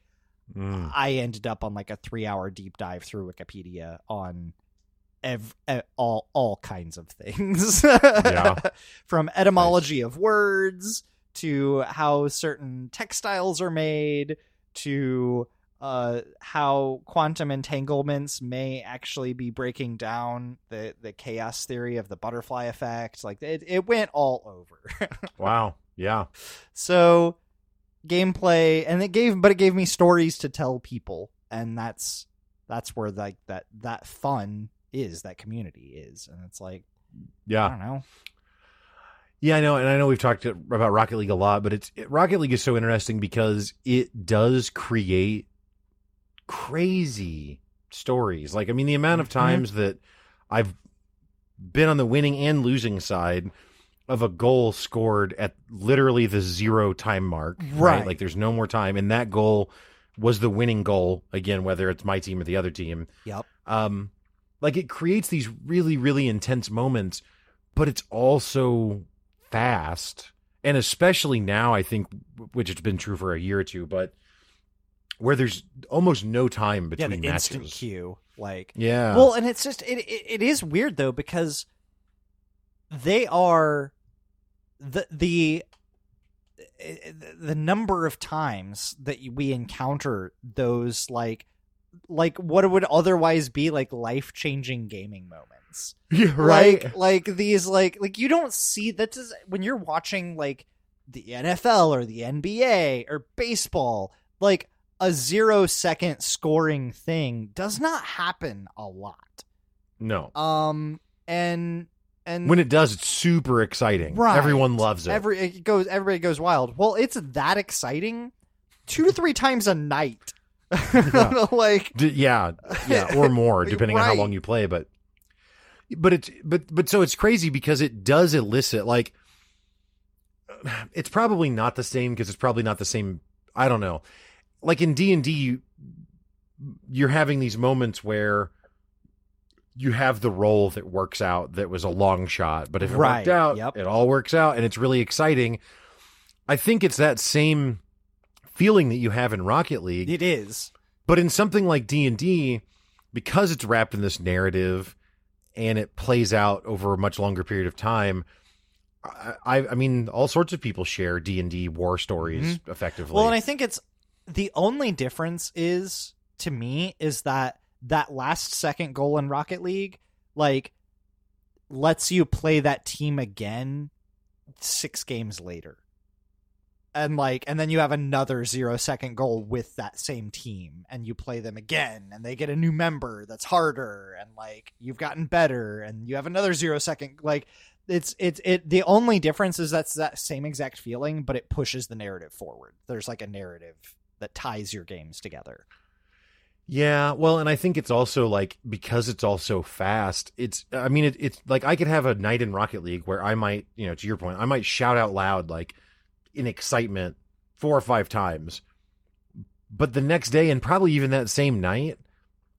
Mm, I ended up on like a three hour deep dive through Wikipedia on ev- eh, all all kinds of things. Yeah. From etymology of words to how certain textiles are made to uh, how quantum entanglements may actually be breaking down the, the chaos theory of the butterfly effect. Like it, it went all over. wow, yeah, so gameplay and it gave but it gave me stories to tell people and that's that's where like that that fun is that community is and it's like yeah i don't know yeah. I know, and I know we've talked about Rocket League a lot, but it's it, Rocket League is so interesting because it does create crazy stories. Like, I mean, the amount of Mhm. times that I've been on the winning and losing side of a goal scored at literally the zero time mark. Right. Like, there's no more time, and that goal was the winning goal again, whether it's my team or the other team. yep Um, like it creates these really, really intense moments, but it's also fast. And especially now, I think, which it's been true for a year or two, but where there's almost no time yeah, between the matches. instant queue. Like, Yeah. well, and it's just it, it it is weird though because they are the the the number of times that we encounter those like like what would otherwise be like life-changing gaming moments yeah, right. like like these like like you don't see that does when you're watching like the NFL or the NBA or baseball like a 0 zero second scoring thing does not happen a lot no. um and and When it does, it's super exciting. Right. Everyone loves it. every it goes everybody goes wild well it's that exciting two to three times a night like D- yeah, yeah, or more, depending on how long you play. But, but it's but but so it's crazy because it does elicit like, it's probably not the same because it's probably not the same. I don't know, like in D and D, you're having these moments where you have the roll that works out that was a long shot, but if it Right, worked out, yep. it all works out, and it's really exciting. I think it's that same feeling that you have in Rocket League it is but in something like D&D because it's wrapped in this narrative and it plays out over a much longer period of time I I, mean all sorts of people share D&D war stories effectively. Mm-hmm. Well, and I think it's the only difference is to me is that that last second goal in Rocket League like lets you play that team again 6 games later. And like and then you have another 0 second goal with that same team and you play them again and they get a new member that's harder and like you've gotten better and you have another 0 second like it's it's it the only difference is that's that same exact feeling but it pushes the narrative forward there's like a narrative that ties your games together Yeah, well, and I think it's also like because it's all so fast. It's, I mean, it, it's like I could have a night in Rocket League where I might, you know, to your point, I might shout out loud like in excitement four or five times, but the next day and probably even that same night,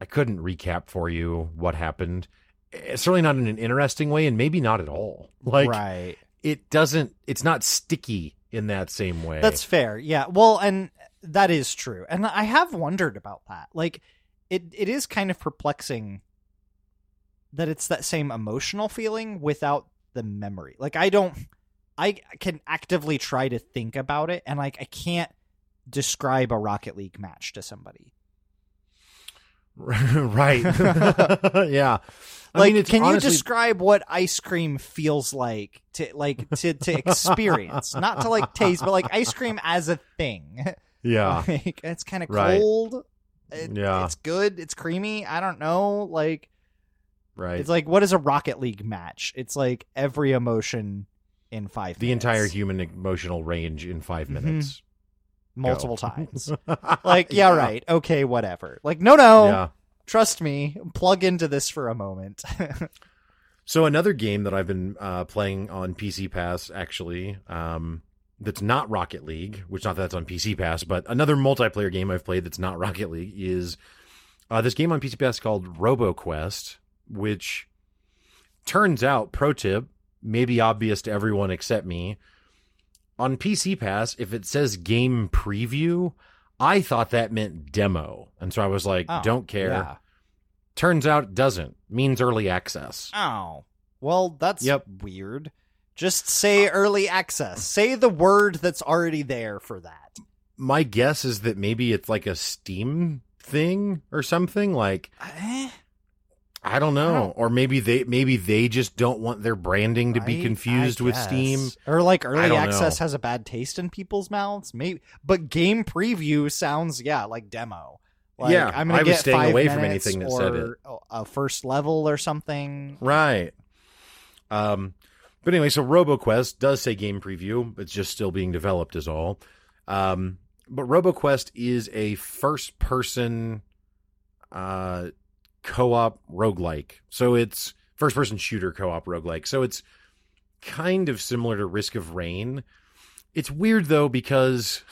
I couldn't recap for you what happened. It's certainly not in an interesting way, and maybe not at all. Like right it doesn't, it's not sticky in that same way. that's fair yeah well and that is true and i have wondered about that like it it is kind of perplexing that it's that same emotional feeling without the memory like i don't i can actively try to think about it and like i can't describe a rocket league match to somebody right. yeah. I like mean, can honestly- you describe what ice cream feels like to like to to experience not to like taste but like ice cream as a thing Yeah. like it's kind of Right. cold it, Yeah. it's good it's creamy i don't know like Right. it's like what is a rocket league match it's like every emotion in five the minutes, entire human emotional range in 5 Mhm. minutes. multiple Go. times like yeah, right okay whatever like no no Yeah. trust me plug into this for a moment So another game that I've been uh, playing on PC Pass actually, um, that's not Rocket League, which not that that's on PC Pass, but another multiplayer game I've played that's not Rocket League is uh, this game on PC Pass called RoboQuest, which turns out, pro tip, maybe obvious to everyone except me. On PC Pass, if it says game preview, I thought that meant demo. And so I was like, Oh, don't care. yeah. Turns out it doesn't. Means early access. Oh, well, that's Yep. weird. Just say early access. Say the word that's already there for that. my guess is that maybe it's like a Steam thing or something. Like Eh, I don't know, I don't- or maybe they maybe they just don't want their branding to be I- confused I with guess. Steam. or like early access know. has a bad taste in people's mouths. Maybe, but game preview sounds yeah like demo. Like, Yeah, I'm gonna I was get staying away from anything that said it. A first level or something. Right. Um, but anyway, so RoboQuest does say game preview. It's just still being developed, is all. Um, but RoboQuest is a first-person uh, co-op roguelike. So it's first-person shooter co-op roguelike. So it's kind of similar to Risk of Rain. It's weird though because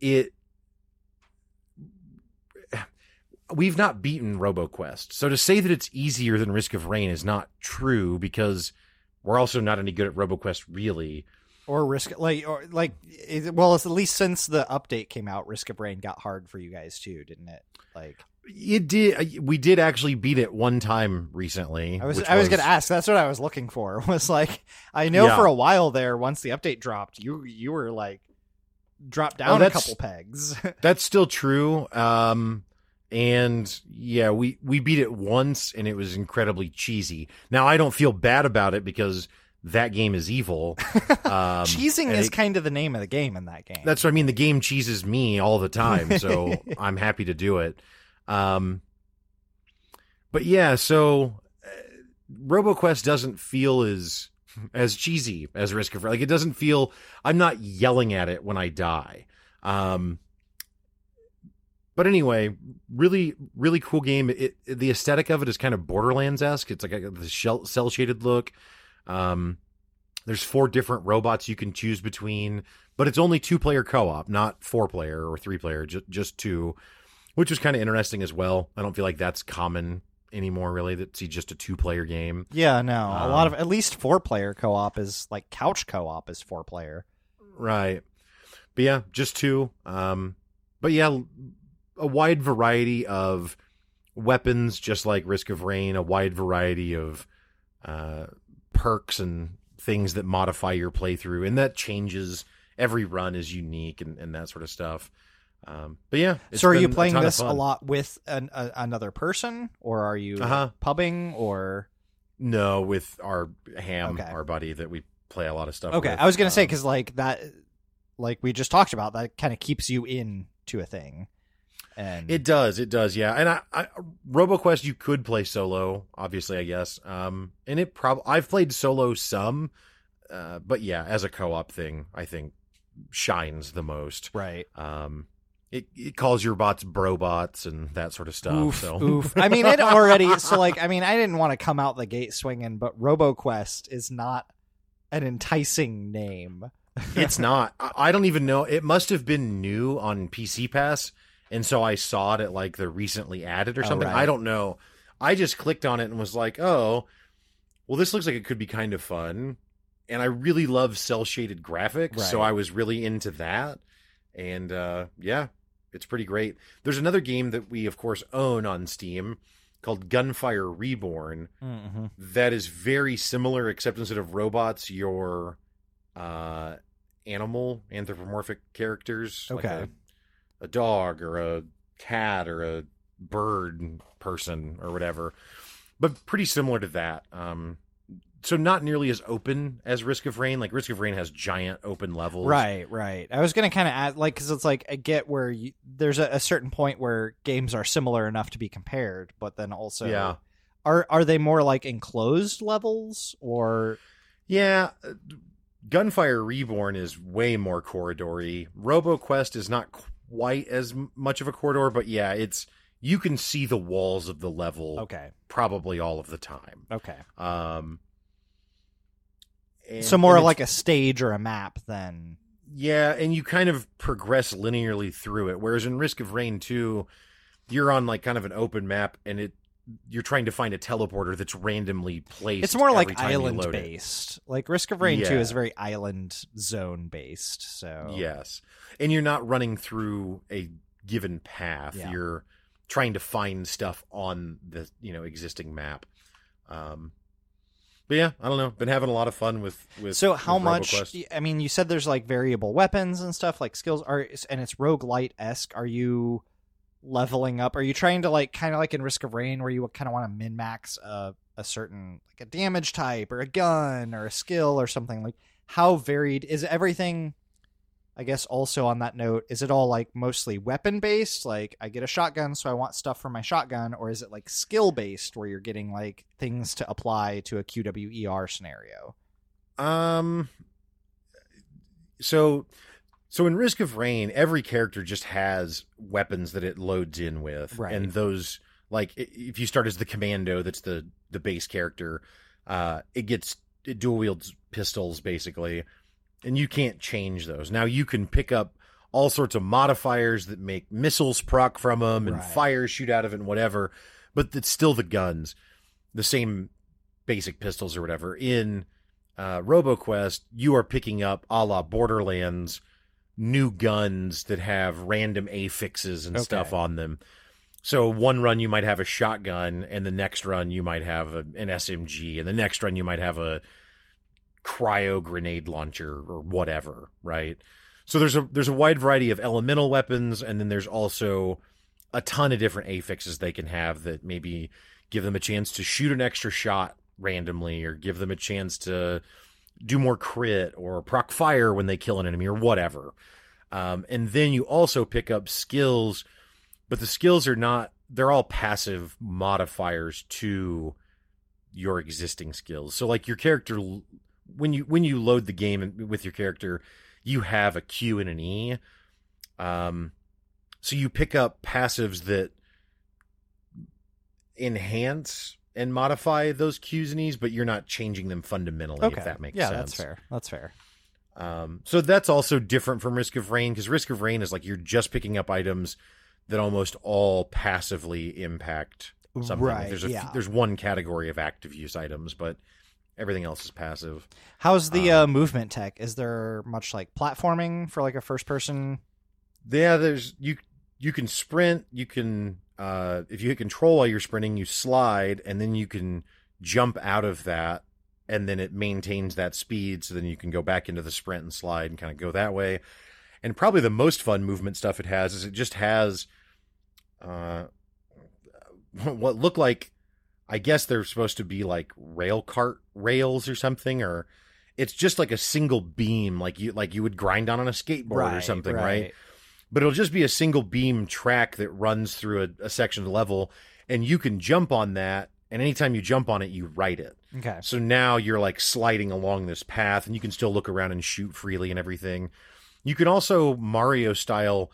it we've not beaten RoboQuest. So to say that it's easier than Risk of Rain is not true because we're also not any good at RoboQuest really. or risk like or like well it's at least since the update came out risk of rain got hard for you guys too didn't it like It did. We did actually beat it one time recently. i was i was gonna ask that's what i was looking for was like i know Yeah. for a while there once the update dropped you you were like dropped Oh, down a couple pegs That's still true. Um, and yeah, we we beat it once, and it was incredibly cheesy. Now I don't feel bad about it because that game is evil. Um, cheesing is it- kind of the name of the game in that game That's what I mean. The game cheeses me all the time, so I'm happy to do it. Um, but yeah, so uh, RoboQuest doesn't feel as as cheesy as Risk of Like it doesn't feel. I'm not yelling at it when I die. Um, but anyway, really, really cool game. It, it- the aesthetic of it is kind of Borderlands esque. It's like a, the shell, cel shaded look. Um, there's four different robots you can choose between, but it's only two player co op, not four player or three player, just just two, which was kind of interesting as well. I don't feel like that's common anymore, really. That see just a two player game. yeah no a lot Um, of at least four player co-op is like couch co-op is four player Right. But yeah, just two. Um, but yeah, a wide variety of weapons, just like Risk of Rain, a wide variety of uh, perks and things that modify your playthrough, and that changes. Every run is unique and, and that sort of stuff. Um, but yeah, it's so are you playing of this a lot with an, a, another person or are you Uh-huh. pubbing or No, with our ham, Okay. our buddy that we play a lot of stuff. okay with. i was gonna say Um, because like that like we just talked about that kind of keeps you in to a thing and It does, it does, yeah. And I, I RoboQuest you could play solo, obviously, I guess. Um, and it probably I've played solo some, uh, but yeah, as a co-op thing, I think shines the most. right Um, it it calls your bots brobots and that sort of stuff. oof so oof i mean it already so like i mean i didn't want to come out the gate swinging but roboquest is not an enticing name it's not. I I don't even know. It must have been new on PC Pass, and so I saw it at like the recently added or Oh, something. right. I don't know. I just clicked on it and was like, oh, well, this looks like it could be kind of fun. And I really love cel shaded graphics, so I was really into that. And uh, yeah, it's pretty great. There's another game that we, of course, own on Steam called Gunfire Reborn mm-hmm. that is very similar, except instead of robots, you're uh, animal anthropomorphic characters. like Okay. a, a dog or a cat or a bird person or whatever, but pretty similar to that. Um, so not nearly as open as Risk of Rain. Like Risk of Rain has giant open levels. Right, right. I was gonna kind of add like because it's like I get where you, there's a, a certain point where games are similar enough to be compared, but then also Yeah. are are they more like enclosed levels or Yeah. uh, Gunfire Reborn is way more corridory. RoboQuest is not quite as much of a corridor, but yeah, it's you can see the walls of the level okay, probably all of the time. okay. Um, and- so more like a stage or a map than yeah, and you kind of progress linearly through it. Whereas in Risk of Rain 2, you're on like kind of an open map, and it you're trying to find a teleporter that's randomly placed. it's more like island based. Like Risk of Rain Two is very island zone based. So Yes. And you're not running through a given path. Yeah. You're trying to find stuff on the, you know, existing map. Um but yeah, I don't know. Been having a lot of fun with with So how with much? RoboQuest. I mean, you said there's like variable weapons and stuff, like skills are, and it's roguelite esque. Are you leveling up? Are you trying to like kind of like in Risk of Rain, where you kind of want to min max a a certain like a damage type or a gun or a skill or something? Like how varied is everything? I guess also on that note, is it all like mostly weapon based? Like I get a shotgun, so I want stuff for my shotgun, or is it like skill based, where you're getting like things to apply to a QWER scenario? Um so so in Risk of Rain, every character just has weapons that it loads in with. Right. And those like if you start as the commando, that's the the base character, uh it gets it dual wields pistols basically. And you can't change those. Now you can pick up all sorts of modifiers that make missiles proc from them and Right. fire shoot out of it and whatever, but it's still the guns, the same basic pistols or whatever. In uh, RoboQuest, you are picking up a la Borderlands new guns that have random affixes and Okay. stuff on them. So one run you might have a shotgun, and the next run you might have a, an SMG, and the next run you might have a cryo grenade launcher or whatever, right? So there's a there's a wide variety of elemental weapons, and then there's also a ton of different affixes they can have that maybe give them a chance to shoot an extra shot randomly, or give them a chance to do more crit or proc fire when they kill an enemy or whatever. Um, and then you also pick up skills, but the skills are not they're all passive modifiers to your existing skills. So like your character when you when you load the game with your character, you have a Q and an E. Um so you pick up passives that enhance and modify those Qs and Es, but you're not changing them fundamentally, Okay. if that makes yeah, sense. that's fair. That's fair. Um, so that's also different from Risk of Rain because Risk of Rain is like you're just picking up items that almost all passively impact something. Right, There's a yeah. there's one category of active use items, but everything else is passive. How's the Um, uh, movement tech? Is there much like platforming for like a first person? Yeah, there's you you can sprint, you can uh if you hit control while you're sprinting, you slide and then you can jump out of that and then it maintains that speed so then you can go back into the sprint and slide and kind of go that way. And probably the most fun movement stuff it has is it just has uh what look like I guess they're supposed to be like rail cart rails or something or it's just like a single beam like you like you would grind on on a skateboard or something, right? But it'll just be a single beam track that runs through a, a section of the level and you can jump on that and anytime you jump on it you write it Okay. so now you're like sliding along this path and you can still look around and shoot freely and everything you can also mario style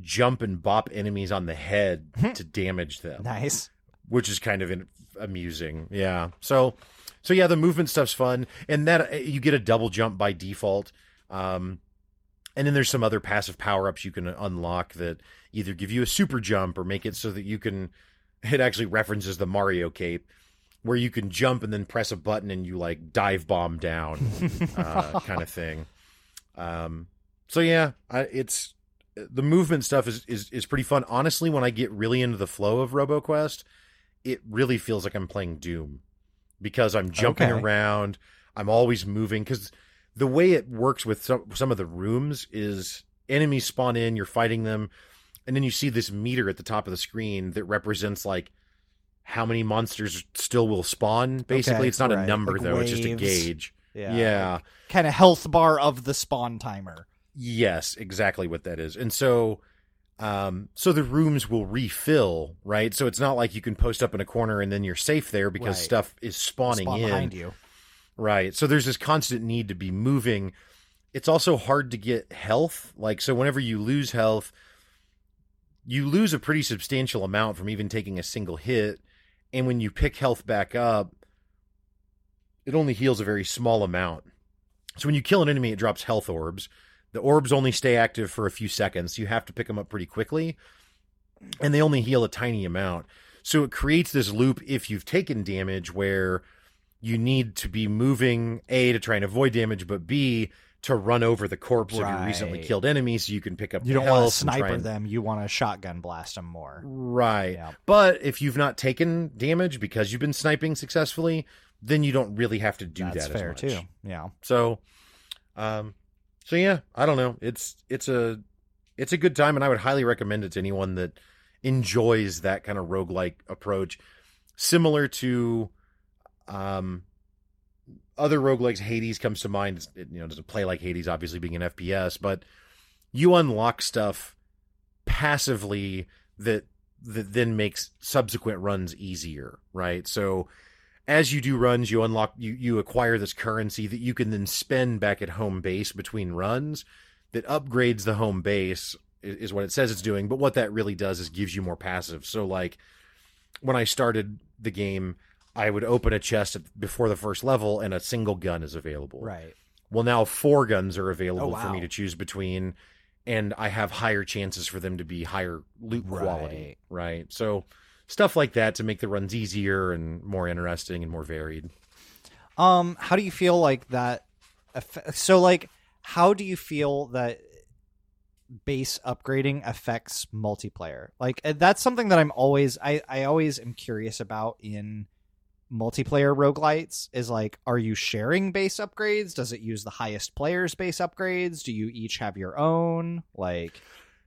jump and bop enemies on the head to damage them Nice. which is kind of in, amusing. Yeah. So, so yeah, the movement stuff's fun, and that you get a double jump by default. Um, and then there's some other passive power ups you can unlock that either give you a super jump or make it so that you can. It actually references the Mario cape, where you can jump and then press a button and you like dive bomb down, uh, kind of thing. Um, so yeah, I, it's the movement stuff is, is is pretty fun. Honestly, when I get really into the flow of RoboQuest, it really feels like I'm playing Doom because I'm jumping Okay. around. I'm always moving because the way it works with some some of the rooms is enemies spawn in, you're fighting them, and then you see this meter at the top of the screen that represents like how many monsters still will spawn. Basically, Okay, it's not a number Like though; it's just a gauge. Yeah. yeah. Kind of health bar of the spawn timer. Yes, exactly what that is. And so um so the rooms will refill, right? So it's not like you can post up in a corner and then you're safe there because Right. stuff is spawning Spawn in. behind you. Right. So there's this constant need to be moving. It's also hard to get health. Like so whenever you lose health, you lose a pretty substantial amount from even taking a single hit. And when you pick health back up, it only heals a very small amount. So when you kill an enemy, it drops health orbs. The orbs only stay active for a few seconds. You have to pick them up pretty quickly. And they only heal a tiny amount. So it creates this loop if you've taken damage where you need to be moving A to try and avoid damage, but B to run over the corpse of your recently killed enemy so you can pick up You don't want to health and try sniper and- them. You want to shotgun blast them more. Right. Yeah. But if you've not taken damage because you've been sniping successfully, then you don't really have to do That's that fair as much. too. Yeah. So, um, so yeah, I don't know. It's it's a it's a good time, and I would highly recommend it to anyone that enjoys that kind of roguelike approach, similar to um other roguelikes. Hades comes to mind. It, you know, doesn't play like Hades, obviously being an FPS, but you unlock stuff passively that that then makes subsequent runs easier, right? So as you do runs, you unlock you you acquire this currency that you can then spend back at home base between runs that upgrades the home base i- is what it says it's doing, but what that really does is gives you more passive. So like when I started the game, I would open a chest before the first level and a single gun is available. Right. Well, now four guns are available Oh, for me to choose between, and I have higher chances for them to be higher loot quality. Right. So stuff like that to make the runs easier and more interesting and more varied. Um, how do you feel like that? So, like, how do you feel that base upgrading affects multiplayer? Like, uh, that's something that I'm always, I, I always am curious about in multiplayer roguelites. Is like, are you sharing base upgrades? Does it use the highest player's base upgrades? Do you each have your own? Like,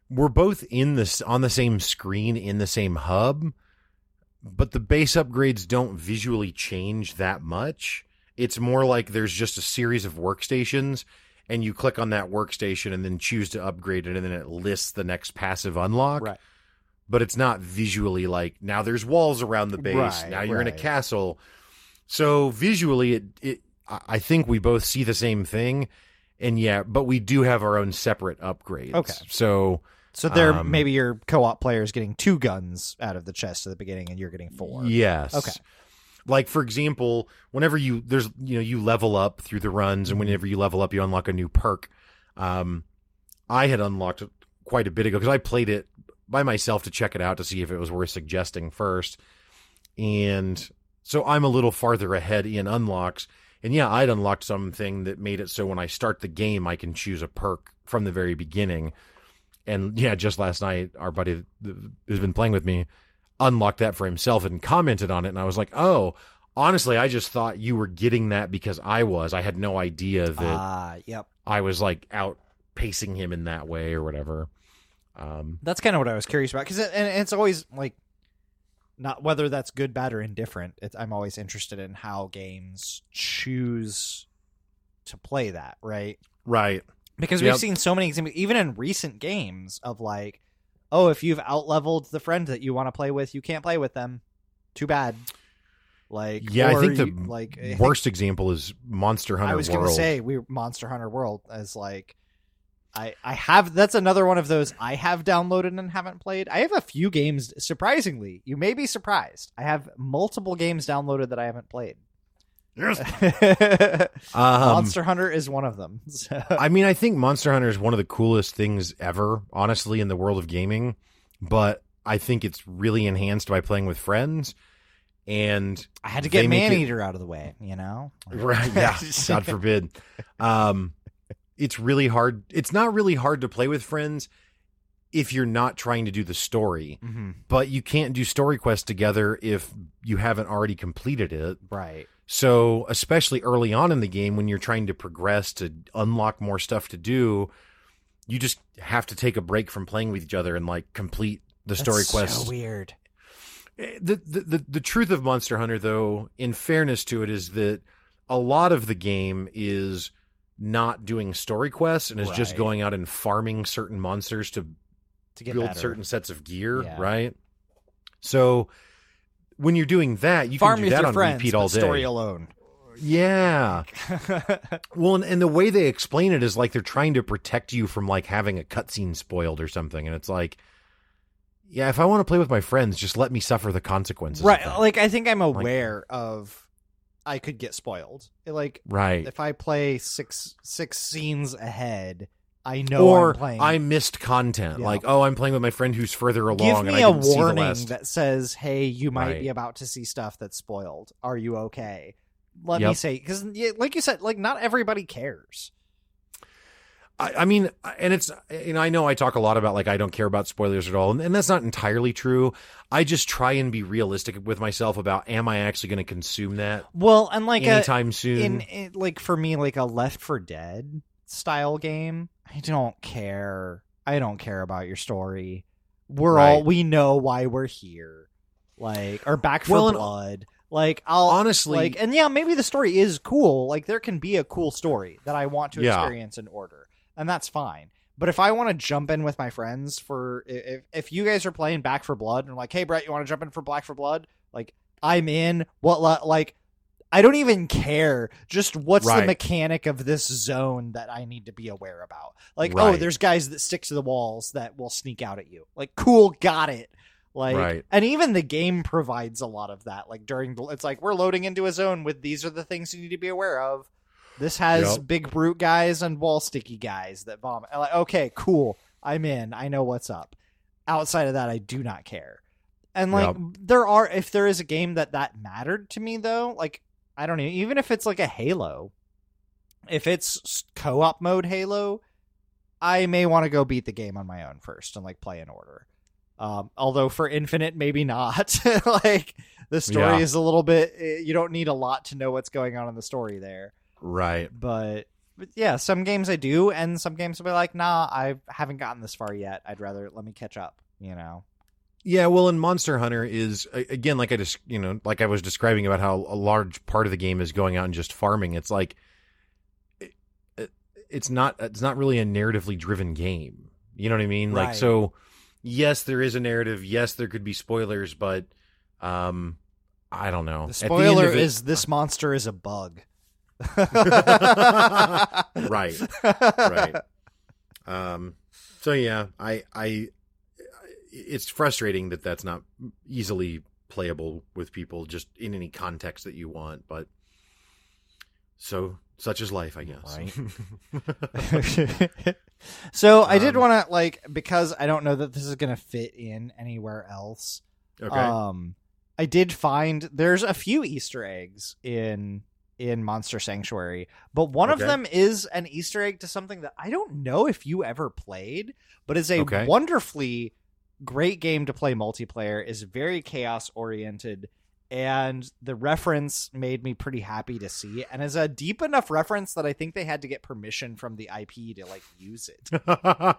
we're both in this on the same screen in the same hub, but the base upgrades don't visually change that much. It's more like there's just a series of workstations and you click on that workstation and then choose to upgrade it and then it lists the next passive unlock. Right. But it's not visually like now there's walls around the base. Right, now you're in a castle. So visually it it I I think we both see the same thing. And yeah, but we do have our own separate upgrades. Okay. So so there, Um, maybe your co-op player is getting two guns out of the chest at the beginning, and you're getting four. Yes. Okay. Like for example, whenever you there's you know you level up through the runs, and whenever you level up, you unlock a new perk. Um, I had unlocked quite a bit ago because I played it by myself to check it out to see if it was worth suggesting first, and so I'm a little farther ahead in unlocks. And yeah, I'd unlocked something that made it so when I start the game, I can choose a perk from the very beginning. And yeah, just last night, our buddy who's been playing with me unlocked that for himself and commented on it. And I was like, oh, honestly, I just thought you were getting that because I was. I had no idea that Ah, yep. I was like out pacing him in that way or whatever. Um, That's kind of what I was curious about because it, and it's always like not whether that's good, bad, or indifferent. It's, I'm always interested in how games choose to play that, right? right. Because we've seen so many examples, even in recent games, of like, oh, if you've outleveled the friend that you want to play with, you can't play with them. Too bad. Like, Yeah, I think the you- like I think- Worst example is Monster Hunter I was World. gonna say we Monster Hunter World as like I I have that's another one of those I have downloaded and haven't played. I have a few games surprisingly. You may be surprised. I have multiple games downloaded that I haven't played. um, Monster Hunter is one of them. So- I mean, I think Monster Hunter is one of the coolest things ever, honestly, in the world of gaming. But I think it's really enhanced by playing with friends. And I had to they get make it- Maneater out of the way, you know? right, yeah, God forbid. Um, it's really hard. It's not really hard to play with friends if you're not trying to do the story. Mhm. But you can't do story quests together if you haven't already completed it. Right. So, especially early on in the game when you're trying to progress to unlock more stuff to do, you just have to take a break from playing with each other and like complete the story quests. So weird. Eh, The, the the the truth of Monster Hunter though, in fairness to it is that a lot of the game is not doing story quests and is just going out and farming certain monsters to To get build better. certain sets of gear, Yeah. right? So when you're doing that, you Farm can do that on friends, repeat all day. story alone. Yeah. Well, and, and the way they explain it is like they're trying to protect you from like having a cutscene spoiled or something, and it's like, yeah, if I want to play with my friends, just let me suffer the consequences. right. Like I think I'm aware of I could get spoiled. Like right. if I play six six scenes ahead, I know or I'm playing. I missed content. Yeah. Like, oh, I'm playing with my friend who's further along, Give and me a warning that says, "Hey, you might Right. be about to see stuff that's spoiled. Are you okay?" Let me say because, like you said, like not everybody cares. I, I mean, and it's, and I know I talk a lot about like I don't care about spoilers at all, and, and that's not entirely true. I just try and be realistic with myself about am I actually going to consume that Well, and like a, anytime soon? in, in like for me, like a Left 4 Dead style game, I don't care. I don't care about your story. We're Right. all we know why we're here. Like or Back for Well, and- Blood. Like I'll Honestly, like and yeah maybe the story is cool like there can be a cool story that i want to Yeah. experience in order and that's fine. But if i want to jump in with my friends for if, if you guys are playing Back 4 Blood and like hey brett you want to jump in for black for blood? Like i'm in. What like i don't even care just what's the mechanic of this zone that i need to be aware about. Like oh there's guys that stick to the walls that will sneak out at you. Like cool got it. Like Right. and even the game provides a lot of that like during the it's like we're loading into a zone with these are the things you need to be aware of this has Yep. big brute guys and wall sticky guys that vomit I'm like okay cool i'm in i know what's up outside of that i do not care and like Yep. there are if there is a game that that mattered to me though like I don't know, even if it's like a Halo, if it's co-op mode Halo, I may want to go beat the game on my own first and like play in order. Um, although for Infinite, maybe not. like the story Yeah. is a little bit. eh, You don't need a lot to know what's going on in the story there. Right. But, but yeah, some games I do, and some games I'll be like, nah, I haven't gotten this far yet. I'd rather let me catch up. You know. Yeah, well, and Monster Hunter is again like I just you know like I was describing about how a large part of the game is going out and just farming. It's like it, it- it's not it's not really a narratively driven game. You know what I mean? Like so, yes, there is a narrative. Yes, there could be spoilers, but um, I don't know. The the spoiler it- is this monster is a bug. right, right. Um, so yeah, I I it's frustrating that that's not easily playable with people just in any context that you want, but so such is life, I guess. Right. so I did Um, want to like because I don't know that this is going to fit in anywhere else. okay. Um, I did find there's a few Easter eggs in in Monster Sanctuary, but one of them is an Easter egg to something that I don't know if you ever played, but is a Okay. wonderfully great game to play multiplayer. is very chaos oriented. And the reference made me pretty happy to see, and is a deep enough reference that I think they had to get permission from the IP to like use it.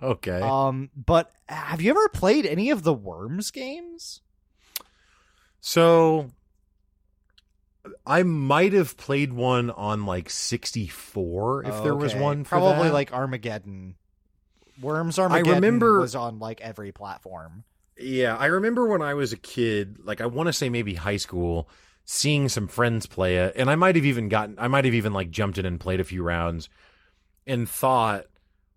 okay. Um, but have you ever played any of the Worms games? so I might have played one on like 64 if there was one for probably that. like Armageddon. Worms Armageddon I remember- was on like every platform. Yeah, I remember when I was a kid, like I want to say maybe high school, seeing some friends play it, and I might have even gotten, I might have even like jumped in and played a few rounds, and thought,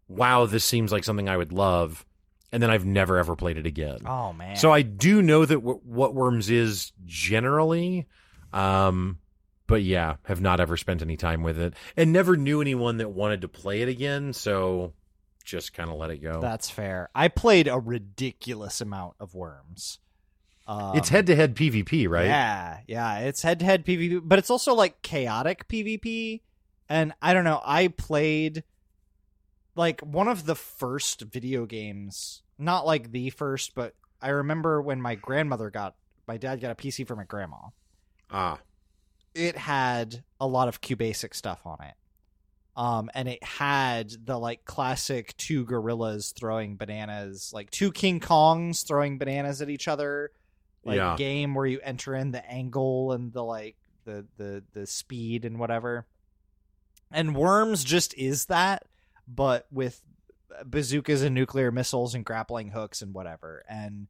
"Wow, this seems like something I would love," and then I've never ever played it again. Oh man! So I do know that w- what Worms is generally, um, but yeah, have not ever spent any time with it, and never knew anyone that wanted to play it again. So just kind of let it go. that's fair. I played a ridiculous amount of Worms. Um, it's head to head PvP, right? Yeah, yeah. It's head to head PvP, but it's also like chaotic PvP. And I don't know. I played like one of the first video games, not like the first, but I remember when my grandmother got my dad got a PC for my grandma. Ah, It had a lot of QBasic stuff on it. Um, and it had the like classic two gorillas throwing bananas, like two King Kongs throwing bananas at each other, like Yeah. game where you enter in the angle and the like the the the speed and whatever. And Worms just is that, but with bazookas and nuclear missiles and grappling hooks and whatever. And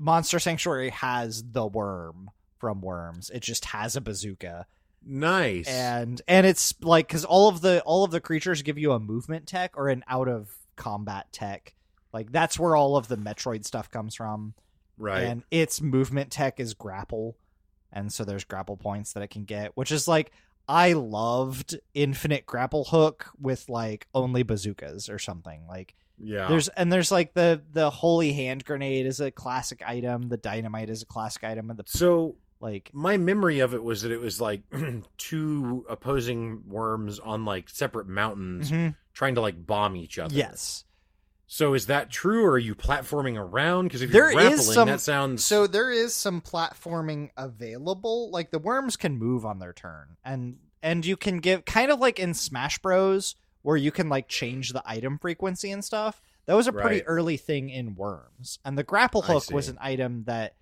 Monster Sanctuary has the worm from Worms. It just has a bazooka nice. and and it's like because all of the all of the creatures give you a movement tech or an out of combat tech like that's where all of the metroid stuff comes from right. and its movement tech is grapple and so there's grapple points that it can get which is like i loved infinite grapple hook with like only bazookas or something like yeah. there's and there's like the the holy hand grenade is a classic item the dynamite is a classic item and the so like my memory of it was that it was like two opposing worms on like separate mountains mhm, trying to like bomb each other. yes So is that true, or are you platforming around? Because if There you're is grappling, some- that sounds So there is some platforming available. Like the worms can move on their turn, and and you can give kind of like in Smash Bros, where you can like change the item frequency and stuff. That was a pretty Right. early thing in Worms, and the grapple hook was an item that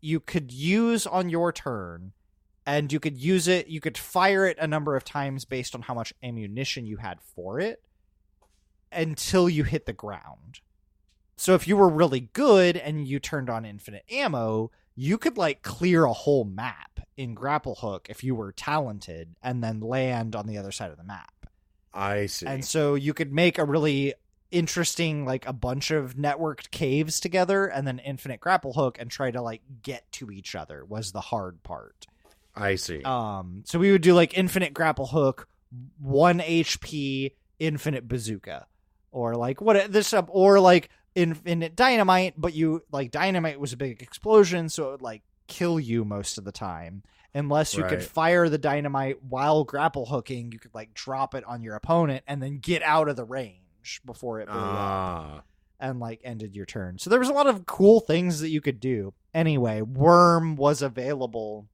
you could use on your turn, and you could use it. You could fire it a number of times based on how much ammunition you had for it, until you hit the ground. So if you were really good and you turned on infinite ammo, you could like clear a whole map in grapple hook if you were talented and then land on the other side of the map. I see. And so you could make a really interesting like a bunch of networked caves together and then infinite grapple hook and try to like get to each other was the hard part. I see. Um so we would do like infinite grapple hook, 1 HP infinite bazooka or like what this up or like infinite dynamite but you like dynamite was a big explosion so it would like kill you most of the time. Unless you could fire the dynamite while grapple hooking, you could like drop it on your opponent and then get out of the range before it blew up Ah, and like ended your turn. So there was a lot of cool things that you could do. Anyway, Worm was available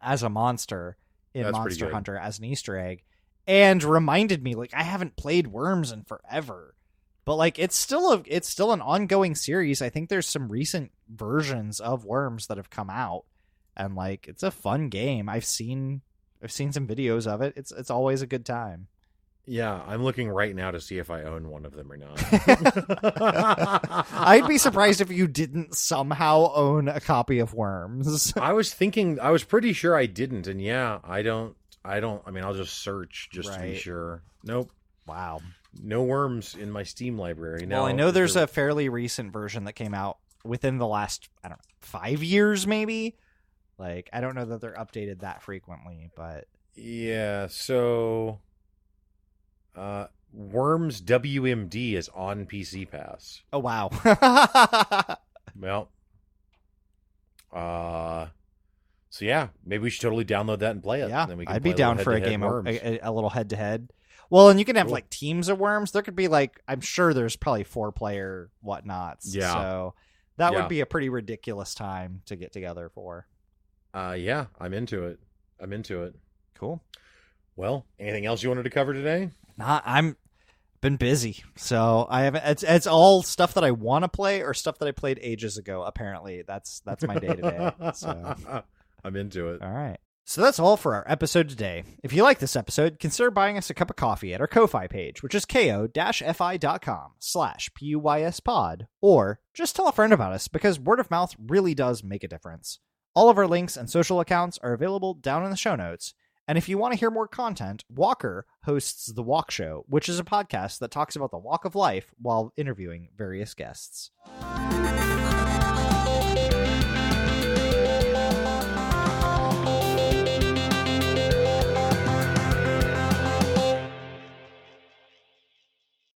as a monster in That's Monster. Hunter as an Easter egg and reminded me like I haven't played Worms in forever. But like it's still a it's still an ongoing series. I think there's some recent versions of Worms that have come out and like it's a fun game. I've seen I've seen some videos of it. It's it's always a good time. Yeah. I'm looking right now to see if I own one of them or not. I'd be surprised if you didn't somehow own a copy of Worms. I was thinking. I was pretty sure I didn't, and yeah, I don't. I don't. I mean, I'll just search just to be sure. Nope. Wow. No worms in my Steam library. No, well, I know there's there- a fairly recent version that came out within the last I don't know five years maybe. Like I don't know that they're updated that frequently, but Yeah, so uh Worms WMD is on PC Pass. oh wow. Well, uh so yeah, maybe we should totally download that and play it. yeah, Then we can I'd be down for a game, of, Worms. a, a little head to head. Well, and you can have Cool. like teams of worms. There could be like I'm sure there's probably four player whatnots. Yeah. So that Yeah. would be a pretty ridiculous time to get together for. uh yeah, I'm into it. I'm into it. Cool. Well, anything else you wanted to cover today? Not I'm been busy, so I haven't. It's it's all stuff that I want to play or stuff that I played ages ago. Apparently, that's that's my day to day. So I'm into it. all right. So that's all for our episode today. If you like this episode, consider buying us a cup of coffee at our Ko-Fi page, which is ko-fi.com slash P-U-Y-S pod, or just tell a friend about us because word of mouth really does make a difference. All of our links and social accounts are available down in the show notes. And if you want to hear more content, Walker hosts The Walk Show, which is a podcast that talks about the walk of life while interviewing various guests.